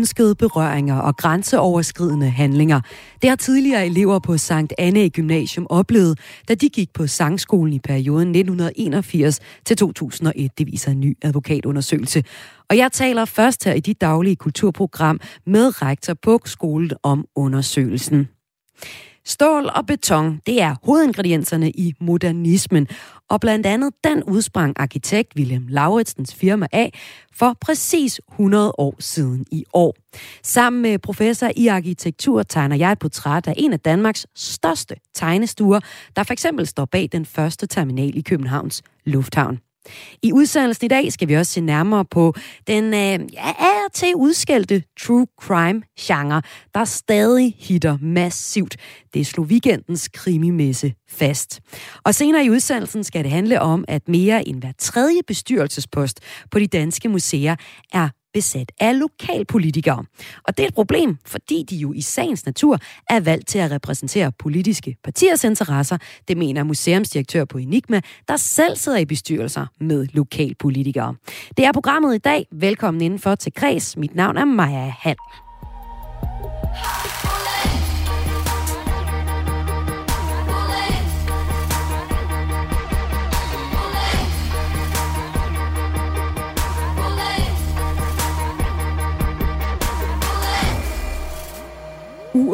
Uønskede berøringer og grænseoverskridende handlinger. Det har tidligere elever på Sankt Anne Gymnasium oplevet, da de gik på sangskolen i perioden 1981 til 2001. Det viser en ny advokatundersøgelse. Og jeg taler først her i dit daglige kulturprogram med rektor på skolen om undersøgelsen. Stål og beton, det er hovedingredienserne i modernismen, og blandt andet den udsprang arkitekt William Lauritsens firma af for præcis 100 år siden i år. Sammen med professor i arkitektur tegner jeg et portræt af en af Danmarks største tegnestuer, der for eksempel står bag den første terminal i Københavns Lufthavn. I udsendelsen i dag skal vi også se nærmere på den øh, ja, af og til udskældte true crime-genre, der stadig hitter massivt. Det slog weekendens krimimesse fast. Og senere i udsendelsen skal det handle om, at mere end hver tredje bestyrelsespost på de danske museer er besat af lokalpolitikere. Og det er et problem, fordi de jo i sagens natur er valgt til at repræsentere politiske partiers interesser. Det mener museumsdirektør på Enigma, der selv sidder i bestyrelser med lokalpolitikere. Det er programmet i dag. Velkommen indenfor til Kreds. Mit navn er Maja Hall.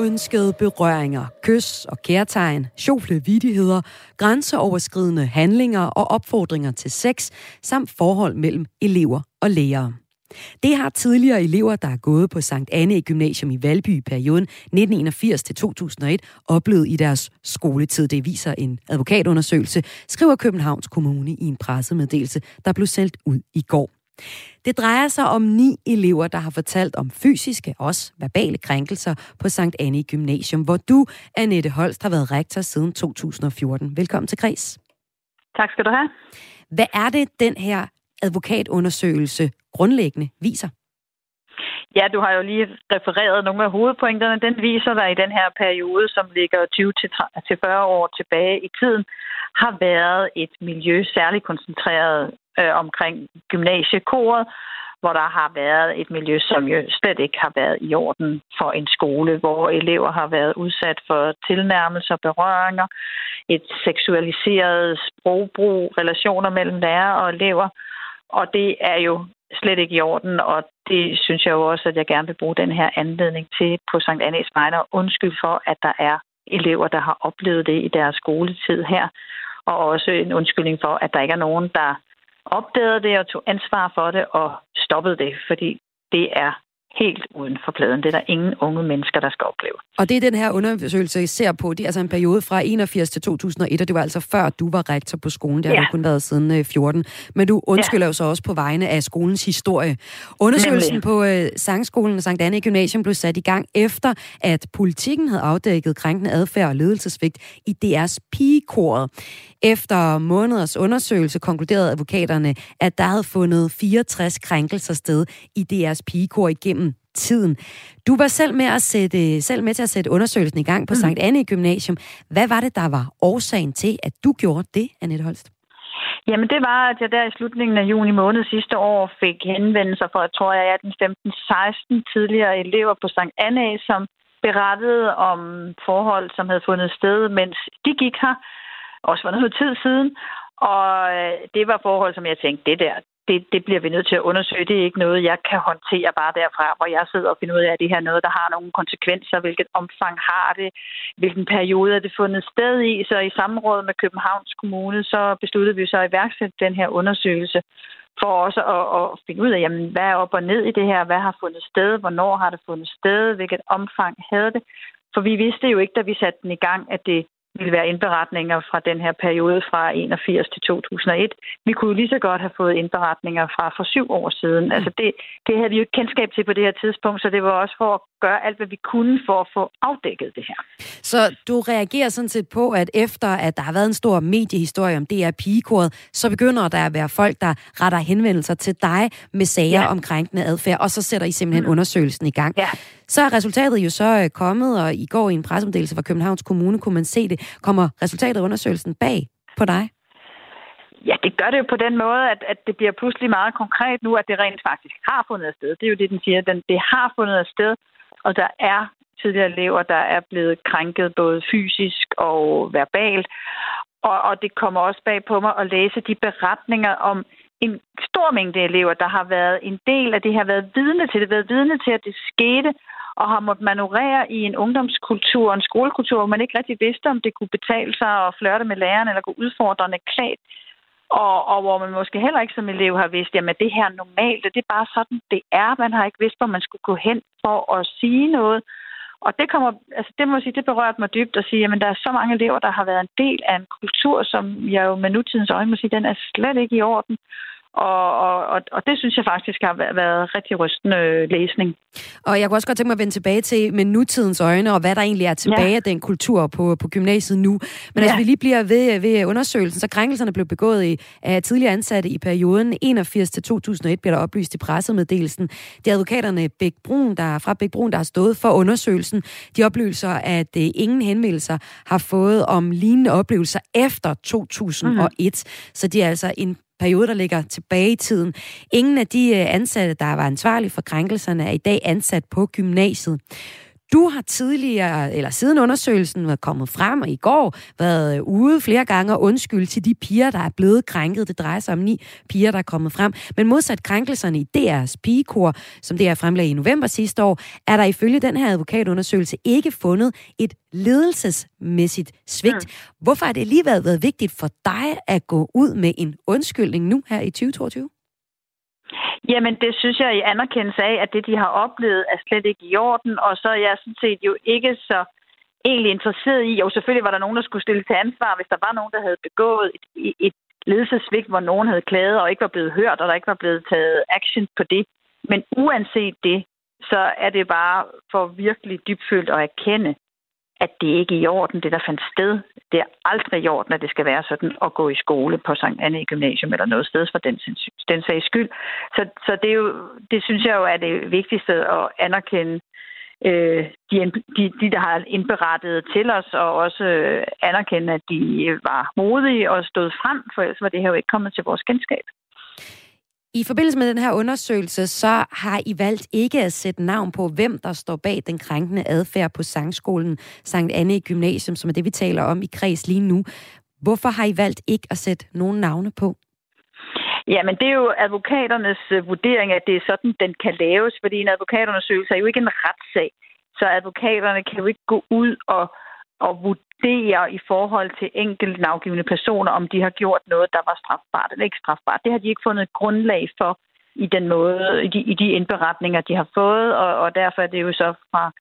Uønskede berøringer, kys og kærtegn, sjofle vidigheder, grænseoverskridende handlinger og opfordringer til sex, samt forhold mellem elever og lærere. Det har tidligere elever, der er gået på Sankt Anne Gymnasium i Valby i perioden 1981-2001, oplevet i deres skoletid. Det viser en advokatundersøgelse, skriver Københavns Kommune i en pressemeddelelse, der blev sendt ud i går. Det drejer sig om ni elever, der har fortalt om fysiske, også verbale krænkelser på Sankt Anne Gymnasium, hvor du, Annette Holst, har været rektor siden 2014. Velkommen til Græs. Tak skal du have. Hvad er det, den her advokatundersøgelse grundlæggende viser? Ja, du har jo lige refereret nogle af hovedpointerne. Den viser dig i den her periode, som ligger 20-40 år tilbage i tiden, har været et miljø særligt koncentreret øh, omkring gymnasiekoret, hvor der har været et miljø, som jo slet ikke har været i orden for en skole, hvor elever har været udsat for tilnærmelser og berøringer, et seksualiseret sprogbrug, relationer mellem lærer og elever, og det er jo slet ikke i orden, og det synes jeg jo også, at jeg gerne vil bruge den her anledning til på Sankt Annes vegne. Undskyld for, at der er elever, der har oplevet det i deres skoletid her, og også en undskyldning for, at der ikke er nogen, der opdagede det og tog ansvar for det og stoppede det, fordi det er helt uden for pladen. Det er der ingen unge mennesker, der skal opleve. Og det er den her undersøgelse, I ser på. Det er altså en periode fra 81 til 2001, og det var altså før du var rektor på skolen. Det har ja. du kun været siden 14. Øh, Men du undskylder ja. jo så også på vegne af skolens historie. Undersøgelsen Nemlig. på uh, Sangskolen og Sankt Anne Gymnasium blev sat i gang efter, at politikken havde afdækket krænkende adfærd og ledelsesvigt i DR's pigekoret. Efter måneders undersøgelse konkluderede advokaterne, at der havde fundet 64 krænkelser sted i DR's pigekor igennem tiden. Du var selv med, at sætte, selv med til at sætte undersøgelsen i gang på mm. Sankt Anne Gymnasium. Hvad var det, der var årsagen til, at du gjorde det, Annette Holst? Jamen det var, at jeg der i slutningen af juni måned sidste år fik henvendelser jeg tror jeg er den 15-16 tidligere elever på Sankt Anne, som berettede om forhold, som havde fundet sted, mens de gik her også for noget tid siden. Og øh, det var forhold, som jeg tænkte, det der, det, det bliver vi nødt til at undersøge. Det er ikke noget, jeg kan håndtere bare derfra, hvor jeg sidder og finder ud af, at det her noget, der har nogle konsekvenser, hvilket omfang har det, hvilken periode er det fundet sted i. Så i samråd med Københavns Kommune, så besluttede vi så at iværksætte den her undersøgelse for også at, at finde ud af, jamen, hvad er op og ned i det her, hvad har fundet sted, hvornår har det fundet sted, hvilket omfang havde det. For vi vidste jo ikke, da vi satte den i gang, at det ville være indberetninger fra den her periode fra 81 til 2001. Vi kunne lige så godt have fået indberetninger fra for syv år siden. Altså det, det havde vi jo ikke kendskab til på det her tidspunkt, så det var også for at gøre alt, hvad vi kunne for at få afdækket det her. Så du reagerer sådan set på, at efter at der har været en stor mediehistorie om DR Pigekoret, så begynder der at være folk, der retter henvendelser til dig med sager ja. om krænkende adfærd, og så sætter I simpelthen mm. undersøgelsen i gang. Ja. Så er resultatet jo så øh, kommet, og i går i en pressemeddelelse fra Københavns Kommune kunne man se det. Kommer resultatet af undersøgelsen bag på dig? Ja, det gør det jo på den måde, at, at det bliver pludselig meget konkret nu, at det rent faktisk har fundet sted. Det er jo det, den siger. Den, det har fundet sted, og der er tidligere elever, der er blevet krænket både fysisk og verbalt. Og, og det kommer også bag på mig at læse de beretninger om en stor mængde elever, der har været en del af det, har været vidne til det, været vidne til, at det skete, og har måttet manøvrere i en ungdomskultur, en skolekultur, hvor man ikke rigtig vidste, om det kunne betale sig at flørte med læreren eller gå udfordrende klædt. Og, og hvor man måske heller ikke som elev har vidst, at det her er normalt, og det er bare sådan, det er. Man har ikke vidst, hvor man skulle gå hen for at sige noget. Og det kommer, altså det må sige, det berørte mig dybt at sige, at der er så mange elever, der har været en del af en kultur, som jeg jo med nutidens øjne må sige, den er slet ikke i orden. Og, og, og det synes jeg faktisk har været rigtig rystende læsning. Og jeg kunne også godt tænke mig at vende tilbage til med nutidens øjne, og hvad der egentlig er tilbage ja. af den kultur på, på gymnasiet nu. Men ja. altså, vi lige bliver ved, ved undersøgelsen, så krænkelserne blev begået i, af tidligere ansatte i perioden 81 til 2001, bliver der oplyst i pressemeddelelsen. Det er advokaterne Bæk Brun, der, fra Bæk Brun, der har stået for undersøgelsen. De oplyser, at uh, ingen henvendelser har fået om lignende oplevelser efter 2001. Mm. Så det er altså en periode, der ligger tilbage i tiden. Ingen af de øh, ansatte, der var ansvarlige for krænkelserne, er i dag ansat på gymnasiet. Du har tidligere, eller siden undersøgelsen var kommet frem, og i går været ude flere gange og undskyld til de piger, der er blevet krænket. Det drejer sig om ni piger, der er kommet frem. Men modsat krænkelserne i DR's pigekor, som det er fremlagt i november sidste år, er der ifølge den her advokatundersøgelse ikke fundet et ledelsesmæssigt svigt. Mm. Hvorfor har det alligevel været vigtigt for dig at gå ud med en undskyldning nu her i 2022? Jamen, det synes jeg i anerkendelse af, at det, de har oplevet, er slet ikke i orden, og så er jeg sådan set jo ikke så egentlig interesseret i, jo selvfølgelig var der nogen, der skulle stille til ansvar, hvis der var nogen, der havde begået et, et ledelsesvigt, hvor nogen havde klaget og ikke var blevet hørt, og der ikke var blevet taget action på det. Men uanset det, så er det bare for virkelig dybfølt at erkende, at det ikke er i orden, det der fandt sted. Det er aldrig i orden, at det skal være sådan at gå i skole på Sankt Anne Gymnasium eller noget sted for den, den sags skyld. Så, så det, er jo, det synes jeg jo er det vigtigste at anerkende øh, de, de, de, der har indberettet til os, og også øh, anerkende, at de var modige og stod frem, for ellers var det her jo ikke kommet til vores kendskab. I forbindelse med den her undersøgelse, så har I valgt ikke at sætte navn på, hvem der står bag den krænkende adfærd på sangskolen Sankt Anne Gymnasium, som er det, vi taler om i kreds lige nu. Hvorfor har I valgt ikke at sætte nogen navne på? Jamen, det er jo advokaternes øh, vurdering, at det er sådan, den kan laves, fordi en advokatundersøgelse er jo ikke en retssag. Så advokaterne kan jo ikke gå ud og og vurdere i forhold til enkelte navgivende personer, om de har gjort noget, der var strafbart eller ikke strafbart. Det har de ikke fundet grundlag for i den måde, i de, i de indberetninger, de har fået, og, og derfor er det jo så fra,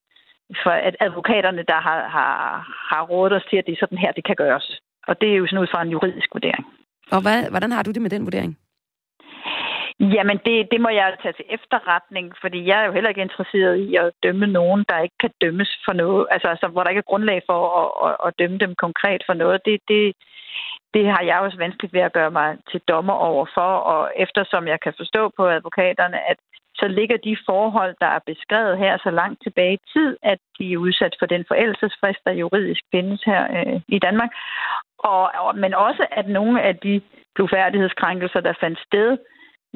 fra at advokaterne, der har, har, har rådet os til, at det er sådan her, det kan gøres. Og det er jo sådan ud fra en juridisk vurdering. Og hvad, hvordan har du det med den vurdering? Jamen, det, det må jeg tage til efterretning, fordi jeg er jo heller ikke interesseret i at dømme nogen, der ikke kan dømmes for noget, altså, altså hvor der ikke er grundlag for at, at, at dømme dem konkret for noget. Det, det, det har jeg også vanskeligt ved at gøre mig til dommer over for, og eftersom jeg kan forstå på advokaterne, at så ligger de forhold, der er beskrevet her, så langt tilbage i tid, at de er udsat for den forældelsesfrist, der juridisk findes her øh, i Danmark. Og, og, men også, at nogle af de blufærdighedskrænkelser, der fandt sted,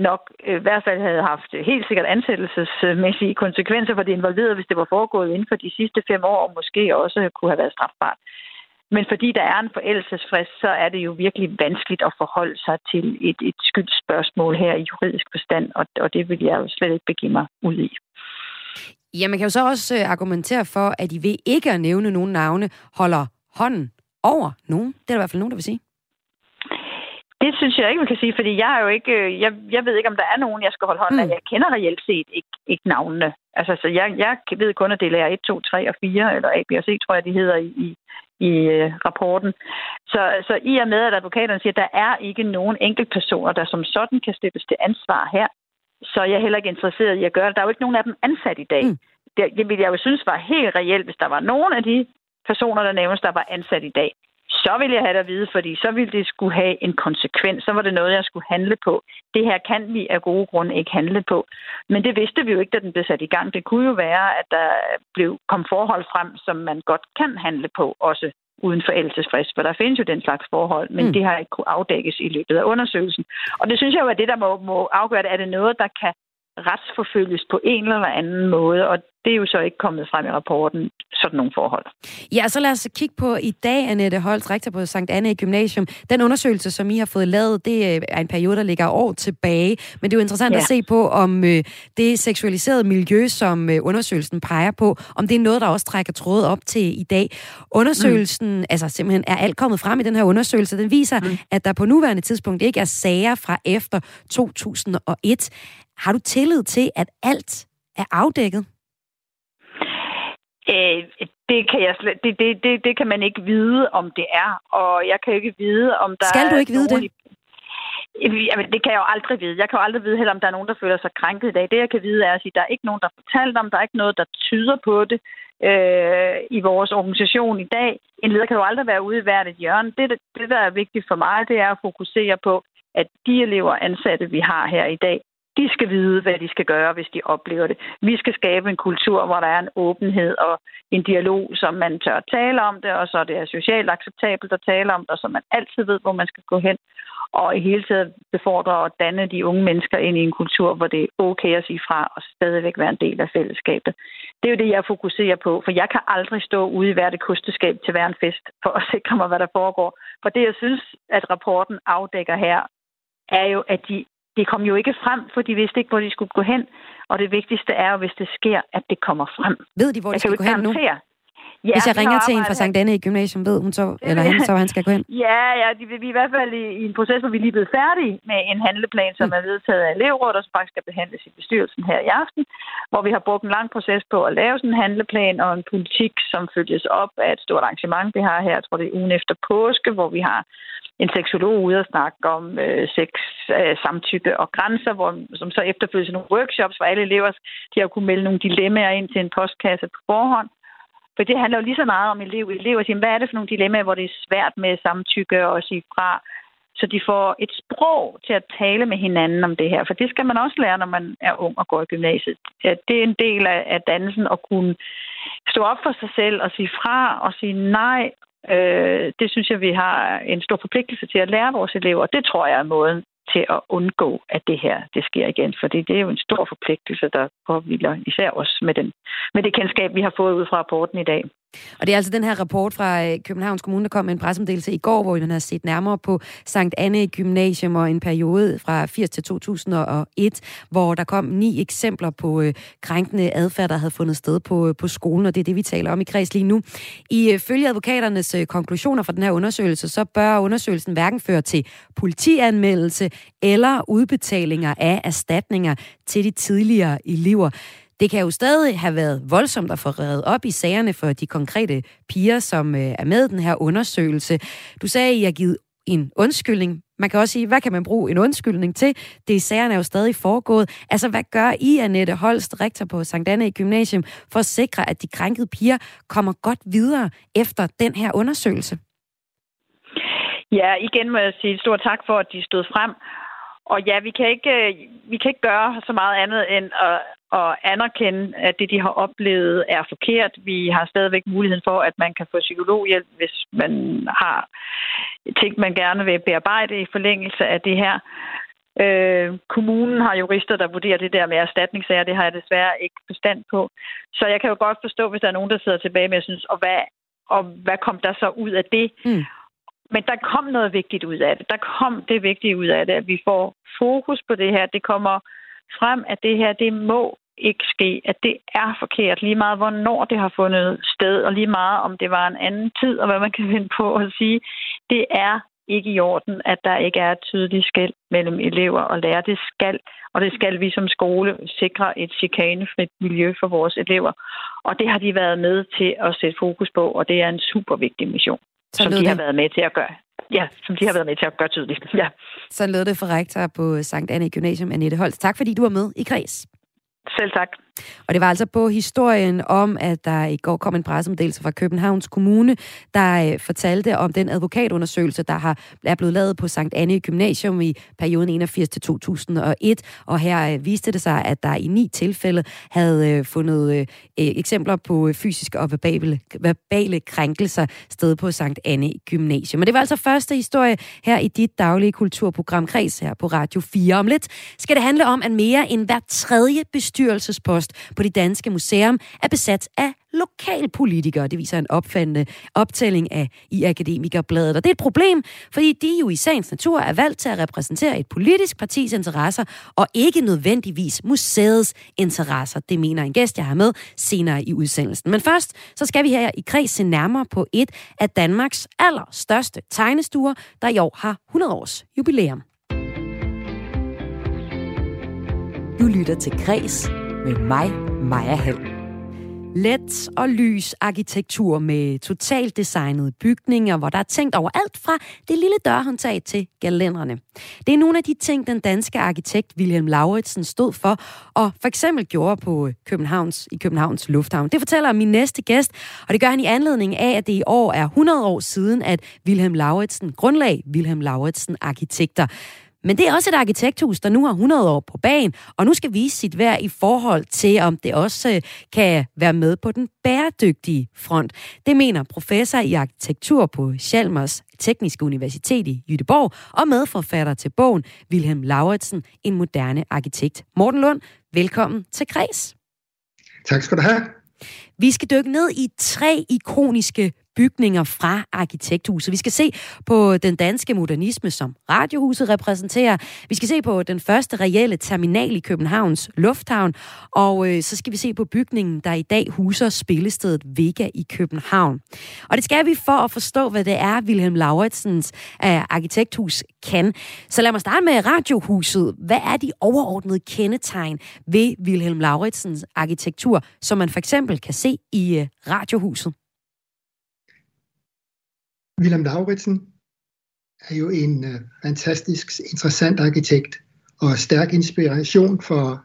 nok øh, i hvert fald havde haft helt sikkert ansættelsesmæssige konsekvenser for de involverede, hvis det var foregået inden for de sidste fem år, og måske også kunne have været strafbart. Men fordi der er en forældelsesfrist, så er det jo virkelig vanskeligt at forholde sig til et, et skyldspørgsmål her i juridisk forstand, og, og det vil jeg jo slet ikke begive mig ud i. Ja, man kan jo så også øh, argumentere for, at I ved ikke at nævne nogen navne, holder hånden over nogen. Det er der i hvert fald nogen, der vil sige. Det synes jeg ikke, man kan sige, fordi jeg er jo ikke, øh, jeg, jeg ved ikke, om der er nogen, jeg skal holde hånden af. Mm. Jeg kender reelt set ikke, ikke navnene. Altså, så jeg, jeg ved kun, at det er 1, 2, 3 og 4, eller A, B og C, tror jeg, de hedder i, i, i uh, rapporten. Så, så i og med, at advokaterne siger, at der er ikke nogen enkeltpersoner, der som sådan kan slippes til ansvar her, så er jeg heller ikke interesseret i at gøre det. Der er jo ikke nogen af dem ansat i dag. Mm. det, det ville jeg jo synes var helt reelt, hvis der var nogen af de personer, der nævnes, der var ansat i dag, så ville jeg have det at vide, fordi så ville det skulle have en konsekvens. Så var det noget, jeg skulle handle på. Det her kan vi af gode grunde ikke handle på. Men det vidste vi jo ikke, da den blev sat i gang. Det kunne jo være, at der blev kom forhold frem, som man godt kan handle på, også uden forældelsesfrist, for der findes jo den slags forhold, men mm. det har ikke kunne afdækkes i løbet af undersøgelsen. Og det synes jeg jo er det, der må, må afgøre det. Er det noget, der kan retsforfølges på en eller anden måde, og det er jo så ikke kommet frem i rapporten, sådan nogle forhold. Ja, så lad os kigge på i dag, Annette Holst, rektor på Sankt Anne Gymnasium. Den undersøgelse, som I har fået lavet, det øh, er en periode, der ligger år tilbage. Men det er jo interessant ja. at se på, om øh, det seksualiserede miljø, som øh, undersøgelsen peger på, om det er noget, der også trækker trådet op til i dag. Undersøgelsen, mm. altså simpelthen er alt kommet frem i den her undersøgelse. Den viser, mm. at der på nuværende tidspunkt ikke er sager fra efter 2001. Har du tillid til, at alt er afdækket? Øh, det kan jeg slet, det, det, det, det kan man ikke vide, om det er. Og jeg kan ikke vide, om der Skal du ikke vide det? Jamen, det kan jeg jo aldrig vide. Jeg kan jo aldrig vide heller, om der er nogen, der føler sig krænket i dag. Det, jeg kan vide, er at sige, at der er ikke nogen, der har fortalt om, der er ikke noget, der tyder på det øh, i vores organisation i dag. En leder kan jo aldrig være ude i hvert et hjørne. Det, det, der er vigtigt for mig, det er at fokusere på, at de elever ansatte, vi har her i dag, de skal vide, hvad de skal gøre, hvis de oplever det. Vi skal skabe en kultur, hvor der er en åbenhed og en dialog, som man tør tale om det, og så det er socialt acceptabelt at tale om det, og så man altid ved, hvor man skal gå hen. Og i hele tiden befordre og danne de unge mennesker ind i en kultur, hvor det er okay at sige fra og stadigvæk være en del af fællesskabet. Det er jo det, jeg fokuserer på, for jeg kan aldrig stå ude i hvert et kosteskab til hver en fest for at sikre mig, hvad der foregår. For det, jeg synes, at rapporten afdækker her, er jo, at de det kom jo ikke frem, for de vidste ikke, hvor de skulle gå hen. Og det vigtigste er jo, hvis det sker, at det kommer frem. Ved de, hvor de skal gå hen nu? Ja, Hvis jeg ringer til en fra Sankt Anne i gymnasium, ved hun så, eller han så, han skal gå hen? Ja, ja de, vi er i hvert fald i, i en proces, hvor vi er lige blevet færdige med en handleplan, som mm. er vedtaget af elevrådet, og som faktisk skal behandles i bestyrelsen her i aften, hvor vi har brugt en lang proces på at lave sådan en handleplan og en politik, som følges op af et stort arrangement, vi har her, jeg tror det er ugen efter påske, hvor vi har en seksolog ude og snakke om øh, sex, øh, samtykke og grænser, hvor, som så efterfølgende nogle workshops, hvor alle elever de har kunne melde nogle dilemmaer ind til en postkasse på forhånd. For det handler jo lige så meget om elev. Elever siger, hvad er det for nogle dilemmaer, hvor det er svært med samtykke og sige fra, så de får et sprog til at tale med hinanden om det her. For det skal man også lære, når man er ung og går i gymnasiet. Det er en del af dannelsen at kunne stå op for sig selv og sige fra og sige nej Øh, det synes jeg, vi har en stor forpligtelse til at lære vores elever. Det tror jeg er måden til at undgå, at det her det sker igen. Fordi det er jo en stor forpligtelse, der påviler især os med, den, med det kendskab, vi har fået ud fra rapporten i dag. Og det er altså den her rapport fra øh, Københavns Kommune, der kom med en pressemeddelelse i går, hvor man har set nærmere på Sankt Anne Gymnasium og en periode fra 80 til 2001, hvor der kom ni eksempler på øh, krænkende adfærd, der havde fundet sted på, øh, på skolen, og det er det, vi taler om i kreds lige nu. I følge advokaternes konklusioner fra den her undersøgelse, så bør undersøgelsen hverken føre til politianmeldelse eller udbetalinger af erstatninger til de tidligere elever. Det kan jo stadig have været voldsomt at få reddet op i sagerne for de konkrete piger, som øh, er med i den her undersøgelse. Du sagde, at I har givet en undskyldning. Man kan også sige, hvad kan man bruge en undskyldning til? Det i sagerne er jo stadig foregået. Altså, hvad gør I, Annette Holst, rektor på Sankt Anne i Gymnasium, for at sikre, at de krænkede piger kommer godt videre efter den her undersøgelse? Ja, igen må jeg sige stort tak for, at de stod frem. Og ja, vi kan ikke, øh, vi kan ikke gøre så meget andet end at, at anerkende, at det, de har oplevet, er forkert. Vi har stadigvæk muligheden for, at man kan få psykologhjælp, hvis man har ting, man gerne vil bearbejde i forlængelse af det her. Øh, kommunen har jurister, der vurderer det der med erstatningssager. Det har jeg desværre ikke forstand på. Så jeg kan jo godt forstå, hvis der er nogen, der sidder tilbage med og synes, og hvad, og hvad kom der så ud af det? Mm. Men der kom noget vigtigt ud af det. Der kom det vigtige ud af det, at vi får fokus på det her. Det kommer frem, at det her, det må ikke ske, at det er forkert, lige meget hvornår det har fundet sted, og lige meget om det var en anden tid, og hvad man kan finde på at sige. Det er ikke i orden, at der ikke er et tydeligt skæld mellem elever og lærere. Det skal, og det skal vi som skole sikre et chikanefrit miljø for vores elever. Og det har de været med til at sætte fokus på, og det er en super vigtig mission. Så som de har været med til at gøre. Ja, som de har været med til at gøre tydeligt. Ja. Så lød det for rektor på Sankt Anne Gymnasium, Annette Holst. Tak fordi du var med i Kreds. Selv tak. Og det var altså på historien om, at der i går kom en pressemeddelelse fra Københavns Kommune, der øh, fortalte om den advokatundersøgelse, der har, er blevet lavet på Sankt Anne Gymnasium i perioden 81 til 2001. Og her øh, viste det sig, at der i ni tilfælde havde øh, fundet øh, øh eksempler på øh, fysiske og verbale, verbale krænkelser sted på Sankt Anne Gymnasium. Men det var altså første historie her i dit daglige kulturprogram Kreds her på Radio 4. Om lidt skal det handle om, at mere end hver tredje bestyrelsespost på det danske museum er besat af lokalpolitikere. Det viser en opfandende optælling af i Akademikerbladet. Og det er et problem, fordi de jo i sagens natur er valgt til at repræsentere et politisk partis interesser, og ikke nødvendigvis museets interesser. Det mener en gæst, jeg har med senere i udsendelsen. Men først, så skal vi her i kreds se nærmere på et af Danmarks allerstørste tegnestuer, der i år har 100 års jubilæum. Du lytter til Kres med mig, Maja Hall. Let og lys arkitektur med totalt designede bygninger, hvor der er tænkt over alt fra det lille dørhåndtag til galenderne. Det er nogle af de ting, den danske arkitekt Wilhelm Lauritsen stod for, og for eksempel gjorde på øh, Københavns, i Københavns Lufthavn. Det fortæller min næste gæst, og det gør han i anledning af, at det i år er 100 år siden, at Wilhelm Lauritsen grundlag Wilhelm Lauritsen Arkitekter. Men det er også et arkitekthus, der nu har 100 år på bagen, og nu skal vise sit værd i forhold til, om det også øh, kan være med på den bæredygtige front. Det mener professor i arkitektur på Chalmers Tekniske Universitet i Jytteborg og medforfatter til bogen Wilhelm Lauritsen, en moderne arkitekt. Morten Lund, velkommen til Kreds. Tak skal du have. Vi skal dykke ned i tre ikoniske bygninger fra arkitekthuset. Vi skal se på den danske modernisme, som Radiohuset repræsenterer. Vi skal se på den første reelle terminal i Københavns Lufthavn. Og øh, så skal vi se på bygningen, der i dag huser spillestedet Vega i København. Og det skal vi for at forstå, hvad det er, Wilhelm Lauritsens øh, arkitekthus kan. Så lad mig starte med Radiohuset. Hvad er de overordnede kendetegn ved Wilhelm Lauritsens arkitektur, som man for eksempel kan se i øh, Radiohuset? Wilhelm Lauritsen er jo en øh, fantastisk interessant arkitekt og stærk inspiration for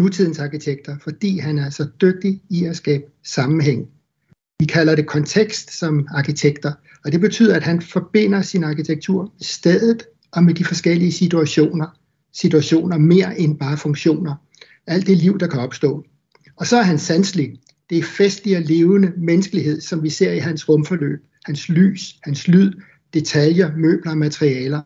nutidens arkitekter, fordi han er så dygtig i at skabe sammenhæng. Vi kalder det kontekst som arkitekter, og det betyder, at han forbinder sin arkitektur med stedet og med de forskellige situationer. Situationer mere end bare funktioner. Alt det liv, der kan opstå. Og så er han sanselig. Det er festlig og levende menneskelighed, som vi ser i hans rumforløb hans lys, hans lyd, detaljer, møbler og materialer.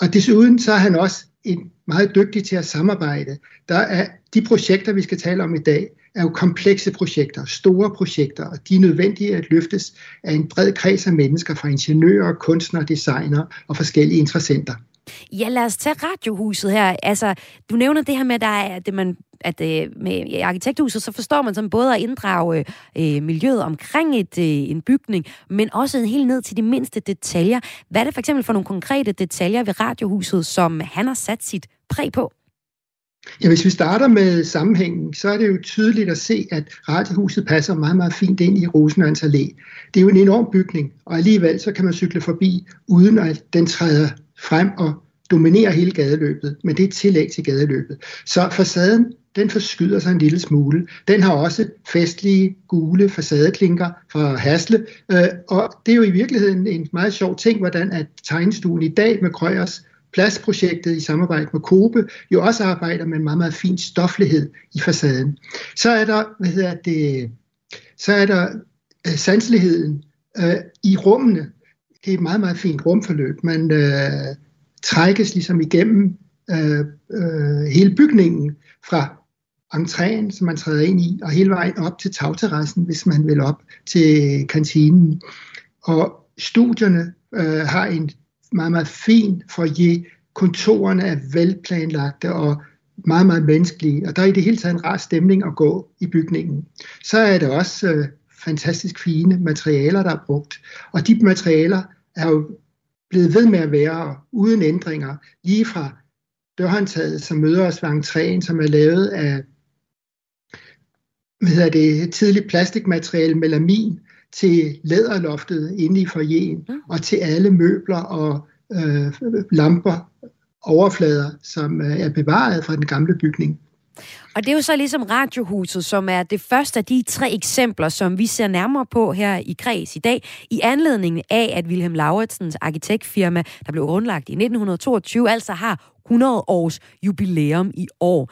Og desuden så er han også en meget dygtig til at samarbejde. Der er de projekter, vi skal tale om i dag, er jo komplekse projekter, store projekter, og de er nødvendige at løftes af en bred kreds af mennesker fra ingeniører, kunstnere, designer og forskellige interessenter. Ja, lad os tage radiohuset her. Altså, du nævner det her med, at, der er, det man, at øh, med arkitekthuset, så forstår man som både at inddrage øh, miljøet omkring et, øh, en bygning, men også helt ned til de mindste detaljer. Hvad er det for eksempel for nogle konkrete detaljer ved radiohuset, som han har sat sit præg på? Ja, hvis vi starter med sammenhængen, så er det jo tydeligt at se, at radiohuset passer meget, meget fint ind i Rosenørns Allé. Det er jo en enorm bygning, og alligevel så kan man cykle forbi, uden at den træder frem og dominerer hele gadeløbet, men det er et tillæg til gadeløbet. Så facaden, den forskyder sig en lille smule. Den har også festlige, gule facadeklinker fra Hasle, øh, og det er jo i virkeligheden en meget sjov ting, hvordan at tegnestuen i dag med Krøyers pladsprojektet i samarbejde med Kobe jo også arbejder med en meget, meget fin stoflighed i facaden. Så er der, hvad hedder det, så er der øh, sanseligheden øh, i rummene. Det er et meget, meget fint rumforløb. Man øh, trækkes ligesom igennem øh, øh, hele bygningen fra entréen, som man træder ind i, og hele vejen op til tagterrassen, hvis man vil op til kantinen. Og studierne øh, har en meget, meget fin foyer. Kontorerne er velplanlagte og meget, meget menneskelige, og der er i det hele taget en rar stemning at gå i bygningen. Så er det også øh, fantastisk fine materialer, der er brugt, og de materialer er jo blevet ved med at være uden ændringer, lige fra dørhåndtaget, som møder os ved entréen, som er lavet af hvad hedder det, tidligt plastikmateriale, melamin, til læderloftet inde i forjen, mm. og til alle møbler og øh, lamper, overflader, som øh, er bevaret fra den gamle bygning. Og det er jo så ligesom Radiohuset, som er det første af de tre eksempler, som vi ser nærmere på her i Kreds i dag, i anledning af, at Wilhelm Lauritsens arkitektfirma, der blev grundlagt i 1922, altså har 100 års jubilæum i år.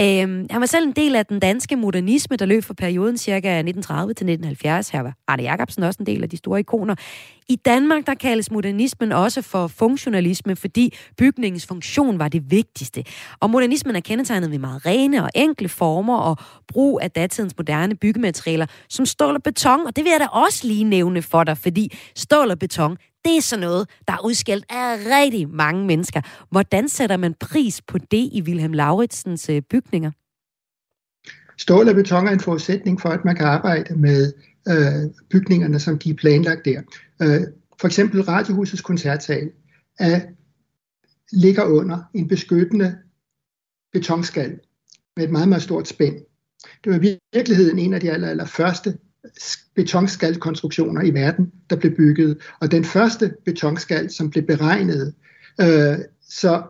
Øhm, han var selv en del af den danske modernisme, der løb fra perioden ca. 1930 til 1970. Her var Arne Jacobsen også en del af de store ikoner. I Danmark der kaldes modernismen også for funktionalisme, fordi bygningens funktion var det vigtigste. Og modernismen er kendetegnet ved meget rene og enkle former og brug af datidens moderne byggematerialer som stål og beton. Og det vil jeg da også lige nævne for dig, fordi stål og beton, det er sådan noget, der er udskældt af rigtig mange mennesker. Hvordan sætter man pris på det i Wilhelm Lauritsens øh, bygninger? Stål og beton er en forudsætning for, at man kan arbejde med øh, bygningerne, som de er planlagt der. Øh, for eksempel Radiohusets koncertsal er, ligger under en beskyttende betonskal med et meget, meget stort spænd. Det var i virkeligheden en af de aller, aller første betonskalkonstruktioner i verden, der blev bygget. Og den første betonskal, som blev beregnet. Øh, så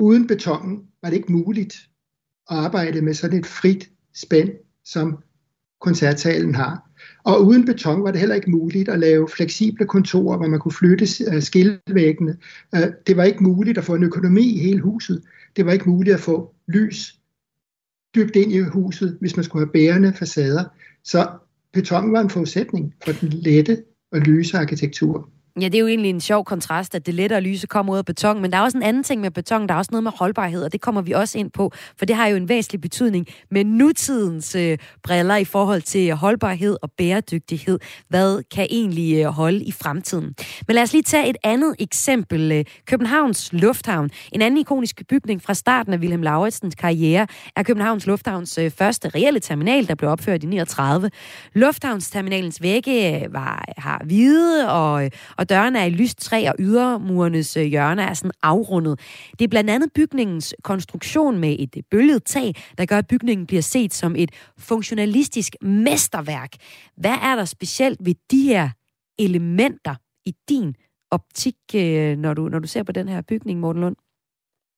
uden betonen var det ikke muligt at arbejde med sådan et frit spænd, som koncertsalen har. Og uden beton var det heller ikke muligt at lave fleksible kontorer, hvor man kunne flytte øh, skilvæggene. Øh, det var ikke muligt at få en økonomi i hele huset. Det var ikke muligt at få lys dybt ind i huset, hvis man skulle have bærende facader. Så beton var en forudsætning for den lette og lyse arkitektur. Ja, det er jo egentlig en sjov kontrast, at det lettere lyse kommer ud af beton, men der er også en anden ting med beton, der er også noget med holdbarhed, og det kommer vi også ind på, for det har jo en væsentlig betydning med nutidens øh, briller i forhold til holdbarhed og bæredygtighed. Hvad kan egentlig øh, holde i fremtiden? Men lad os lige tage et andet eksempel. Øh, Københavns Lufthavn, en anden ikonisk bygning fra starten af Wilhelm Lauritsens karriere, er Københavns Lufthavns øh, første reelle terminal, der blev opført i 39. Lufthavnsterminalens vægge øh, var, har hvide og, øh, og og dørene er i lyst træ, og ydermurenes øh, hjørne er sådan afrundet. Det er blandt andet bygningens konstruktion med et bølget tag, der gør, at bygningen bliver set som et funktionalistisk mesterværk. Hvad er der specielt ved de her elementer i din optik, øh, når du, når du ser på den her bygning, Morten Lund?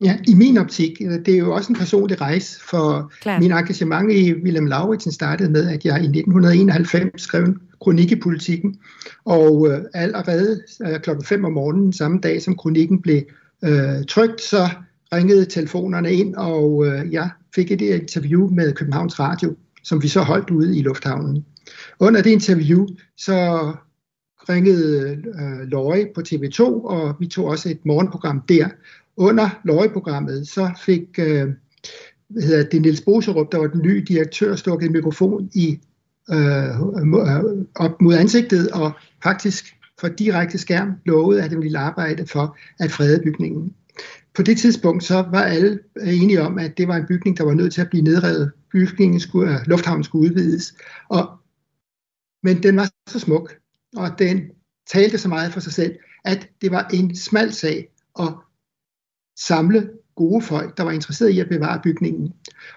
Ja, i min optik, øh, det er jo også en personlig rejse, for Klar. min engagement i William Lauritsen startede med, at jeg i 1991 skrev en kronik i politikken, og øh, allerede øh, klokken 5 om morgenen samme dag, som kronikken blev øh, trygt, så ringede telefonerne ind, og øh, jeg fik et interview med Københavns Radio, som vi så holdt ude i lufthavnen. Under det interview, så ringede øh, Løje på TV2, og vi tog også et morgenprogram der, under løjeprogrammet, så fik øh, hvad hedder det, Niels Boserup, der var den nye direktør, stukket en mikrofon i, øh, øh op mod ansigtet, og faktisk for direkte skærm lovede, at han ville arbejde for at frede bygningen. På det tidspunkt så var alle enige om, at det var en bygning, der var nødt til at blive nedrevet. Bygningen skulle, uh, lufthavnen skulle udvides. Og, men den var så smuk, og den talte så meget for sig selv, at det var en smal sag at samle gode folk, der var interesseret i at bevare bygningen.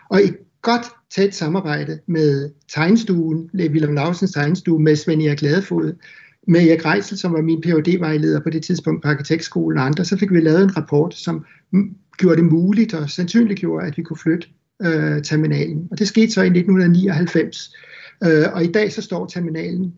Og et godt tæt samarbejde med tegnestuen, Willem Lausens tegnestue, med Svend Erik Gladefod, med Erik Reisel, som var min phd vejleder på det tidspunkt på Arkitektskolen og andre, så fik vi lavet en rapport, som gjorde det muligt og sandsynliggjorde, at vi kunne flytte øh, terminalen. Og det skete så i 1999. Øh, og i dag så står terminalen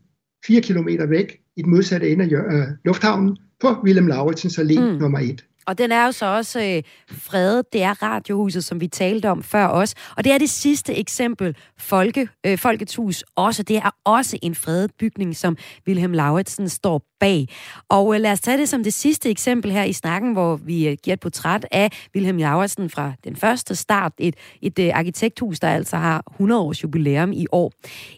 4 km væk i den modsatte ende af øh, lufthavnen på Willem Lauritsens Allé mm. nummer 1. Og den er jo så også øh, fredet. Det er Radiohuset, som vi talte om før også. Og det er det sidste eksempel, Folke, øh, Folkets Hus også. Det er også en fredet bygning, som Wilhelm Lauritsen står bag. Og øh, lad os tage det som det sidste eksempel her i snakken, hvor vi øh, giver et portræt af Wilhelm Lauritsen fra den første start. Et, et øh, arkitekthus, der altså har 100 års jubilæum i år.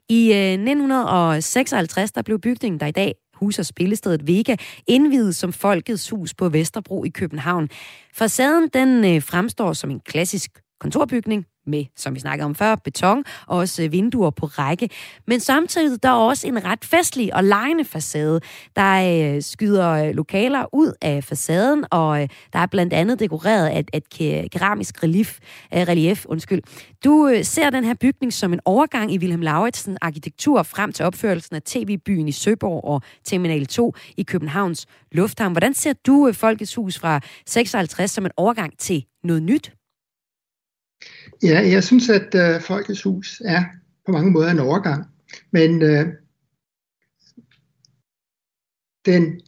I øh, 1956, der blev bygningen, der i dag huser spillestedet Vega, indvidet som Folkets Hus på Vesterbro i København. Facaden den øh, fremstår som en klassisk kontorbygning med, som vi snakkede om før, beton og også øh, vinduer på række. Men samtidig der er også en ret festlig og lejende facade. Der øh, skyder øh, lokaler ud af facaden, og øh, der er blandt andet dekoreret af et, et keramisk relief, øh, relief. Undskyld. Du øh, ser den her bygning som en overgang i Wilhelm Lauritsen arkitektur frem til opførelsen af TV-byen i Søborg og Terminal 2 i Københavns Lufthavn. Hvordan ser du øh, Folkets Hus fra 56 som en overgang til noget nyt? Ja, jeg synes, at øh, Folkets Hus er på mange måder en overgang. Men øh, den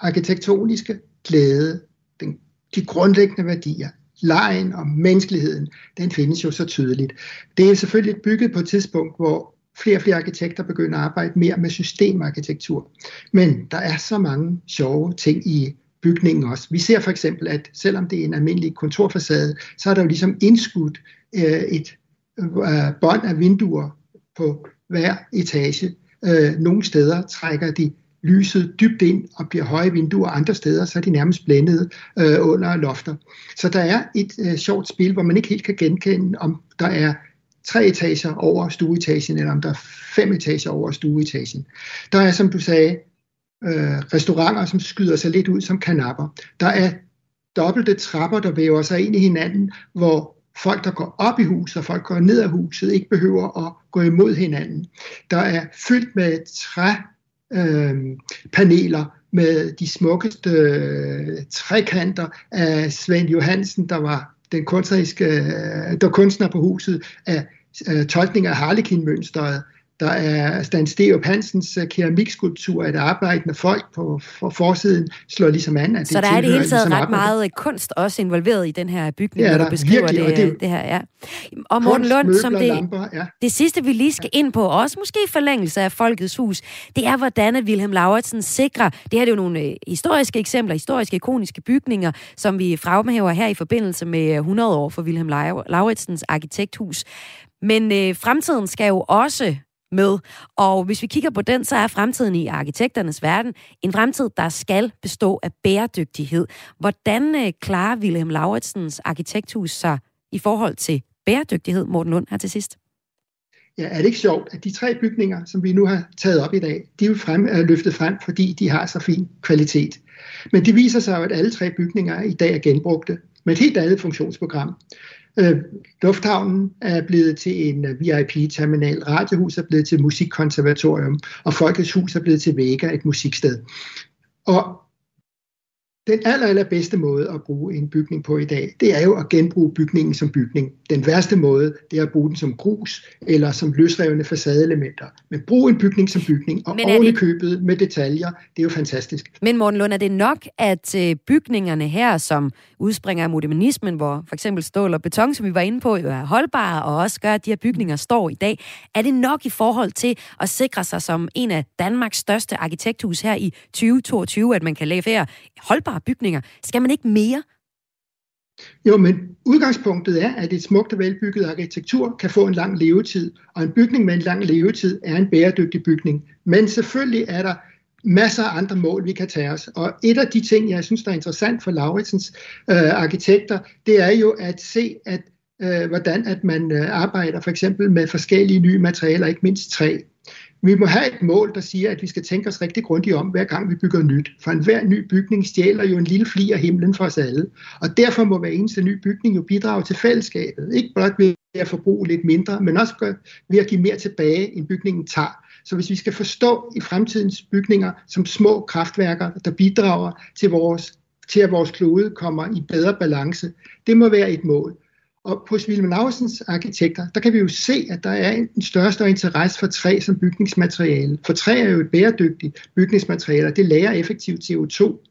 arkitektoniske glæde, den, de grundlæggende værdier, lejen og menneskeligheden, den findes jo så tydeligt. Det er selvfølgelig bygget på et tidspunkt, hvor flere og flere arkitekter begynder at arbejde mere med systemarkitektur. Men der er så mange sjove ting i bygningen også. Vi ser for eksempel, at selvom det er en almindelig kontorfacade, så er der jo ligesom indskudt øh, et øh, bånd af vinduer på hver etage. Øh, nogle steder trækker de lyset dybt ind og bliver høje vinduer, andre steder så er de nærmest blændet øh, under lofter. Så der er et øh, sjovt spil, hvor man ikke helt kan genkende, om der er tre etager over stueetagen, eller om der er fem etager over stueetagen. Der er, som du sagde, øh, restauranter, som skyder sig lidt ud som kanapper. Der er dobbelte trapper, der væver sig ind i hinanden, hvor folk, der går op i huset, og folk, der går ned af huset, ikke behøver at gå imod hinanden. Der er fyldt med træ øh, paneler med de smukkeste øh, trekanter af Svend Johansen, der var den kunstneriske, øh, der kunstner på huset, af øh, tolkning af Harlekin-mønstret. Der er Stan Steo Hansens øh, keramikskulptur, et arbejdende folk på for forsiden slår ligesom an. At Så det der er det hele taget ligesom ret meget øh, kunst også involveret i den her bygning, ja, når du beskriver virkelig, det, det, det her. Ja. Og Morten Lund, møbler, som det, lamper, ja. det sidste, vi lige skal ind på, også måske i forlængelse af Folkets Hus, det er, hvordan at Wilhelm Lauritsen sikrer, det her er jo nogle øh, historiske eksempler, historiske ikoniske bygninger, som vi fremhæver her i forbindelse med 100 år for Wilhelm Lauritsens arkitekthus. Men øh, fremtiden skal jo også med. Og hvis vi kigger på den, så er fremtiden i arkitekternes verden en fremtid, der skal bestå af bæredygtighed. Hvordan øh, klarer Wilhelm Lauritsens arkitekthus sig i forhold til bæredygtighed, Morten Lund, her til sidst? Ja, er det ikke sjovt, at de tre bygninger, som vi nu har taget op i dag, de er, frem, er løftet frem, fordi de har så fin kvalitet. Men det viser sig jo, at alle tre bygninger i dag er genbrugte med et helt andet funktionsprogram. Øh, lufthavnen er blevet til en øh, VIP-terminal, Radiohus er blevet til musikkonservatorium, og Folkets Hus er blevet til Vega, et musiksted. Og den aller, allerbedste måde at bruge en bygning på i dag, det er jo at genbruge bygningen som bygning. Den værste måde, det er at bruge den som grus eller som løsrevne facadeelementer. Men brug en bygning som bygning, og oven det... købet med detaljer, det er jo fantastisk. Men Morten Lund, er det nok, at øh, bygningerne her, som udspringer af modernismen, hvor for eksempel stål og beton, som vi var inde på, jo er holdbare, og også gør, at de her bygninger står i dag, er det nok i forhold til at sikre sig som en af Danmarks største arkitekthus her i 2022, at man kan levere holdbare holdbare bygninger. Skal man ikke mere? Jo, men udgangspunktet er, at et smukt og velbygget arkitektur kan få en lang levetid, og en bygning med en lang levetid er en bæredygtig bygning. Men selvfølgelig er der masser af andre mål, vi kan tage os. Og et af de ting, jeg synes, der er interessant for Lauritsens øh, arkitekter, det er jo at se, at øh, hvordan at man øh, arbejder for eksempel med forskellige nye materialer, ikke mindst træ. Vi må have et mål, der siger, at vi skal tænke os rigtig grundigt om, hver gang vi bygger nyt. For enhver ny bygning stjæler jo en lille fli af himlen for os alle. Og derfor må hver eneste ny bygning jo bidrage til fællesskabet. Ikke blot ved at forbruge lidt mindre, men også ved at give mere tilbage, end bygningen tager. Så hvis vi skal forstå i fremtidens bygninger som små kraftværker, der bidrager til, vores, til at vores klode kommer i bedre balance, det må være et mål. Og hos Wilhelm Laursens arkitekter, der kan vi jo se, at der er en større større interesse for træ som bygningsmateriale. For træ er jo et bæredygtigt bygningsmateriale, og det lærer effektivt CO2.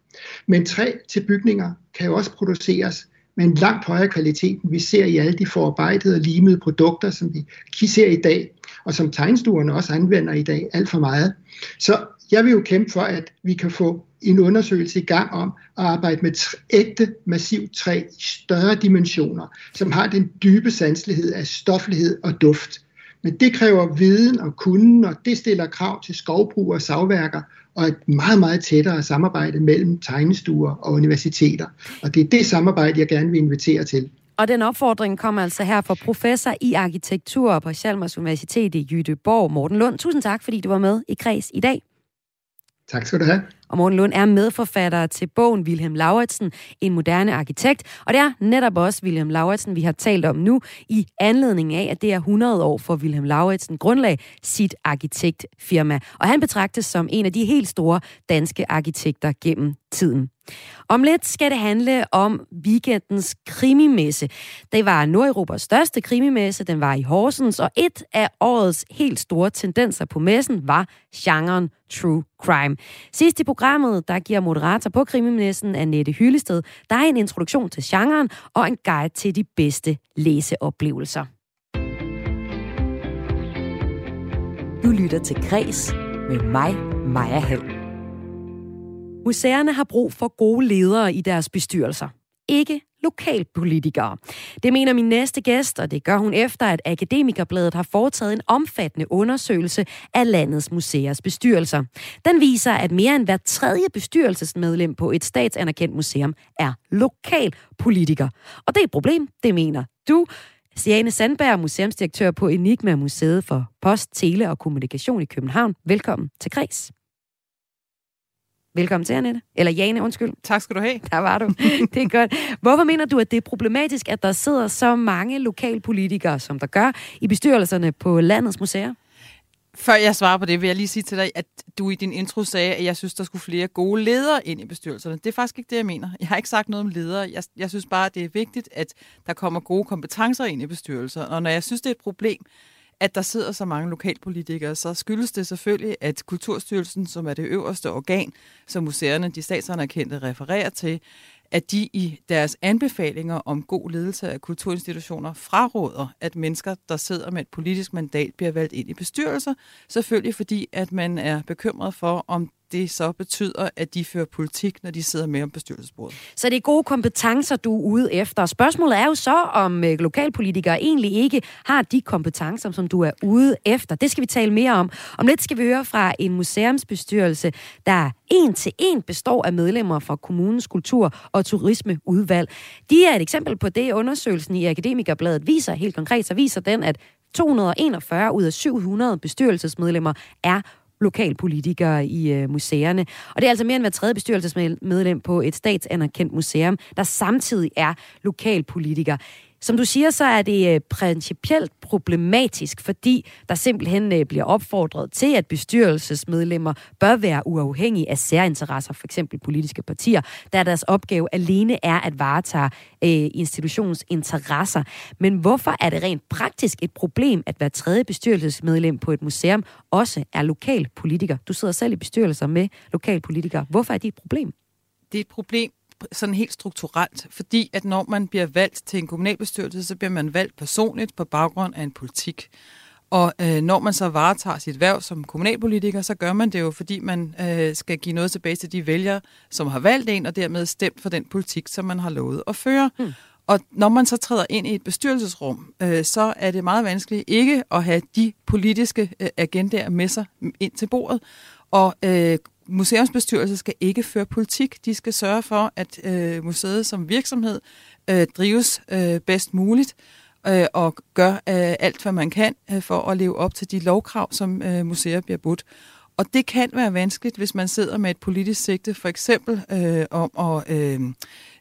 Men træ til bygninger kan jo også produceres med en langt højere kvalitet, end vi ser i alle de forarbejdede og limede produkter, som vi ser i dag, og som tegnstuerne også anvender i dag alt for meget. Så jeg vil jo kæmpe for, at vi kan få en undersøgelse i gang om at arbejde med ægte, massivt træ i større dimensioner, som har den dybe sanselighed af stoflighed og duft. Men det kræver viden og kunden, og det stiller krav til skovbrug og savværker, og et meget, meget tættere samarbejde mellem tegnestuer og universiteter. Og det er det samarbejde, jeg gerne vil invitere til. Og den opfordring kommer altså her fra professor i arkitektur på Chalmers Universitet i Jytteborg, Morten Lund. Tusind tak, fordi du var med i Kreds i dag. Tak skal du have. Og Morten Lund er medforfatter til bogen Wilhelm Lauritsen, en moderne arkitekt. Og det er netop også Wilhelm Lauritsen, vi har talt om nu, i anledning af, at det er 100 år for Wilhelm Lauritsen grundlag sit arkitektfirma. Og han betragtes som en af de helt store danske arkitekter gennem tiden. Om lidt skal det handle om weekendens krimimesse. Det var Nordeuropas største krimimesse, den var i Horsens, og et af årets helt store tendenser på messen var genren true crime. Sidst i programmet, der giver moderator på krimimessen Annette Hyllested, der er en introduktion til genren og en guide til de bedste læseoplevelser. Du lytter til Græs med mig, Maja Hall. Museerne har brug for gode ledere i deres bestyrelser. Ikke lokalpolitikere. Det mener min næste gæst, og det gør hun efter, at Akademikerbladet har foretaget en omfattende undersøgelse af landets museers bestyrelser. Den viser, at mere end hver tredje bestyrelsesmedlem på et statsanerkendt museum er lokalpolitiker. Og det er et problem, det mener du. Siane Sandberg, museumsdirektør på Enigma Museet for Post, Tele og Kommunikation i København. Velkommen til Kreds. Velkommen til, Annette. Eller Jane, undskyld. Tak skal du have. Der var du. Det er godt. Hvorfor mener du, at det er problematisk, at der sidder så mange lokalpolitikere, som der gør, i bestyrelserne på landets museer? Før jeg svarer på det, vil jeg lige sige til dig, at du i din intro sagde, at jeg synes, der skulle flere gode ledere ind i bestyrelserne. Det er faktisk ikke det, jeg mener. Jeg har ikke sagt noget om ledere. Jeg, jeg synes bare, at det er vigtigt, at der kommer gode kompetencer ind i bestyrelser. Og når jeg synes, det er et problem, at der sidder så mange lokalpolitikere, så skyldes det selvfølgelig, at Kulturstyrelsen, som er det øverste organ, som museerne, de statsanerkendte, refererer til, at de i deres anbefalinger om god ledelse af kulturinstitutioner fraråder, at mennesker, der sidder med et politisk mandat, bliver valgt ind i bestyrelser. Selvfølgelig fordi, at man er bekymret for, om det så betyder, at de fører politik, når de sidder med om bestyrelsesbordet. Så det er gode kompetencer, du er ude efter. Spørgsmålet er jo så, om øh, lokalpolitikere egentlig ikke har de kompetencer, som du er ude efter. Det skal vi tale mere om. Om lidt skal vi høre fra en museumsbestyrelse, der en til en består af medlemmer fra kommunens kultur- og turismeudvalg. De er et eksempel på det, undersøgelsen i Akademikerbladet viser. Helt konkret så viser den, at 241 ud af 700 bestyrelsesmedlemmer er lokalpolitikere i øh, museerne. Og det er altså mere end hver tredje bestyrelsesmedlem på et statsanerkendt museum, der samtidig er lokalpolitiker. Som du siger, så er det øh, principielt problematisk, fordi der simpelthen øh, bliver opfordret til, at bestyrelsesmedlemmer bør være uafhængige af særinteresser, f.eks. politiske partier, da deres opgave alene er at varetage øh, institutionens interesser. Men hvorfor er det rent praktisk et problem, at hver tredje bestyrelsesmedlem på et museum også er lokalpolitiker? Du sidder selv i bestyrelser med lokalpolitikere. Hvorfor er det et problem? Det er et problem, sådan helt strukturelt, fordi at når man bliver valgt til en kommunalbestyrelse, så bliver man valgt personligt på baggrund af en politik. Og øh, når man så varetager sit værv som kommunalpolitiker, så gør man det jo, fordi man øh, skal give noget tilbage til de vælgere, som har valgt en, og dermed stemt for den politik, som man har lovet at føre. Mm. Og når man så træder ind i et bestyrelsesrum, øh, så er det meget vanskeligt ikke at have de politiske øh, agendaer med sig ind til bordet. Og øh, museumsbestyrelser skal ikke føre politik. De skal sørge for, at øh, museet som virksomhed øh, drives øh, bedst muligt øh, og gør øh, alt, hvad man kan øh, for at leve op til de lovkrav, som øh, museer bliver budt. Og det kan være vanskeligt, hvis man sidder med et politisk sigte, for eksempel øh, om at øh,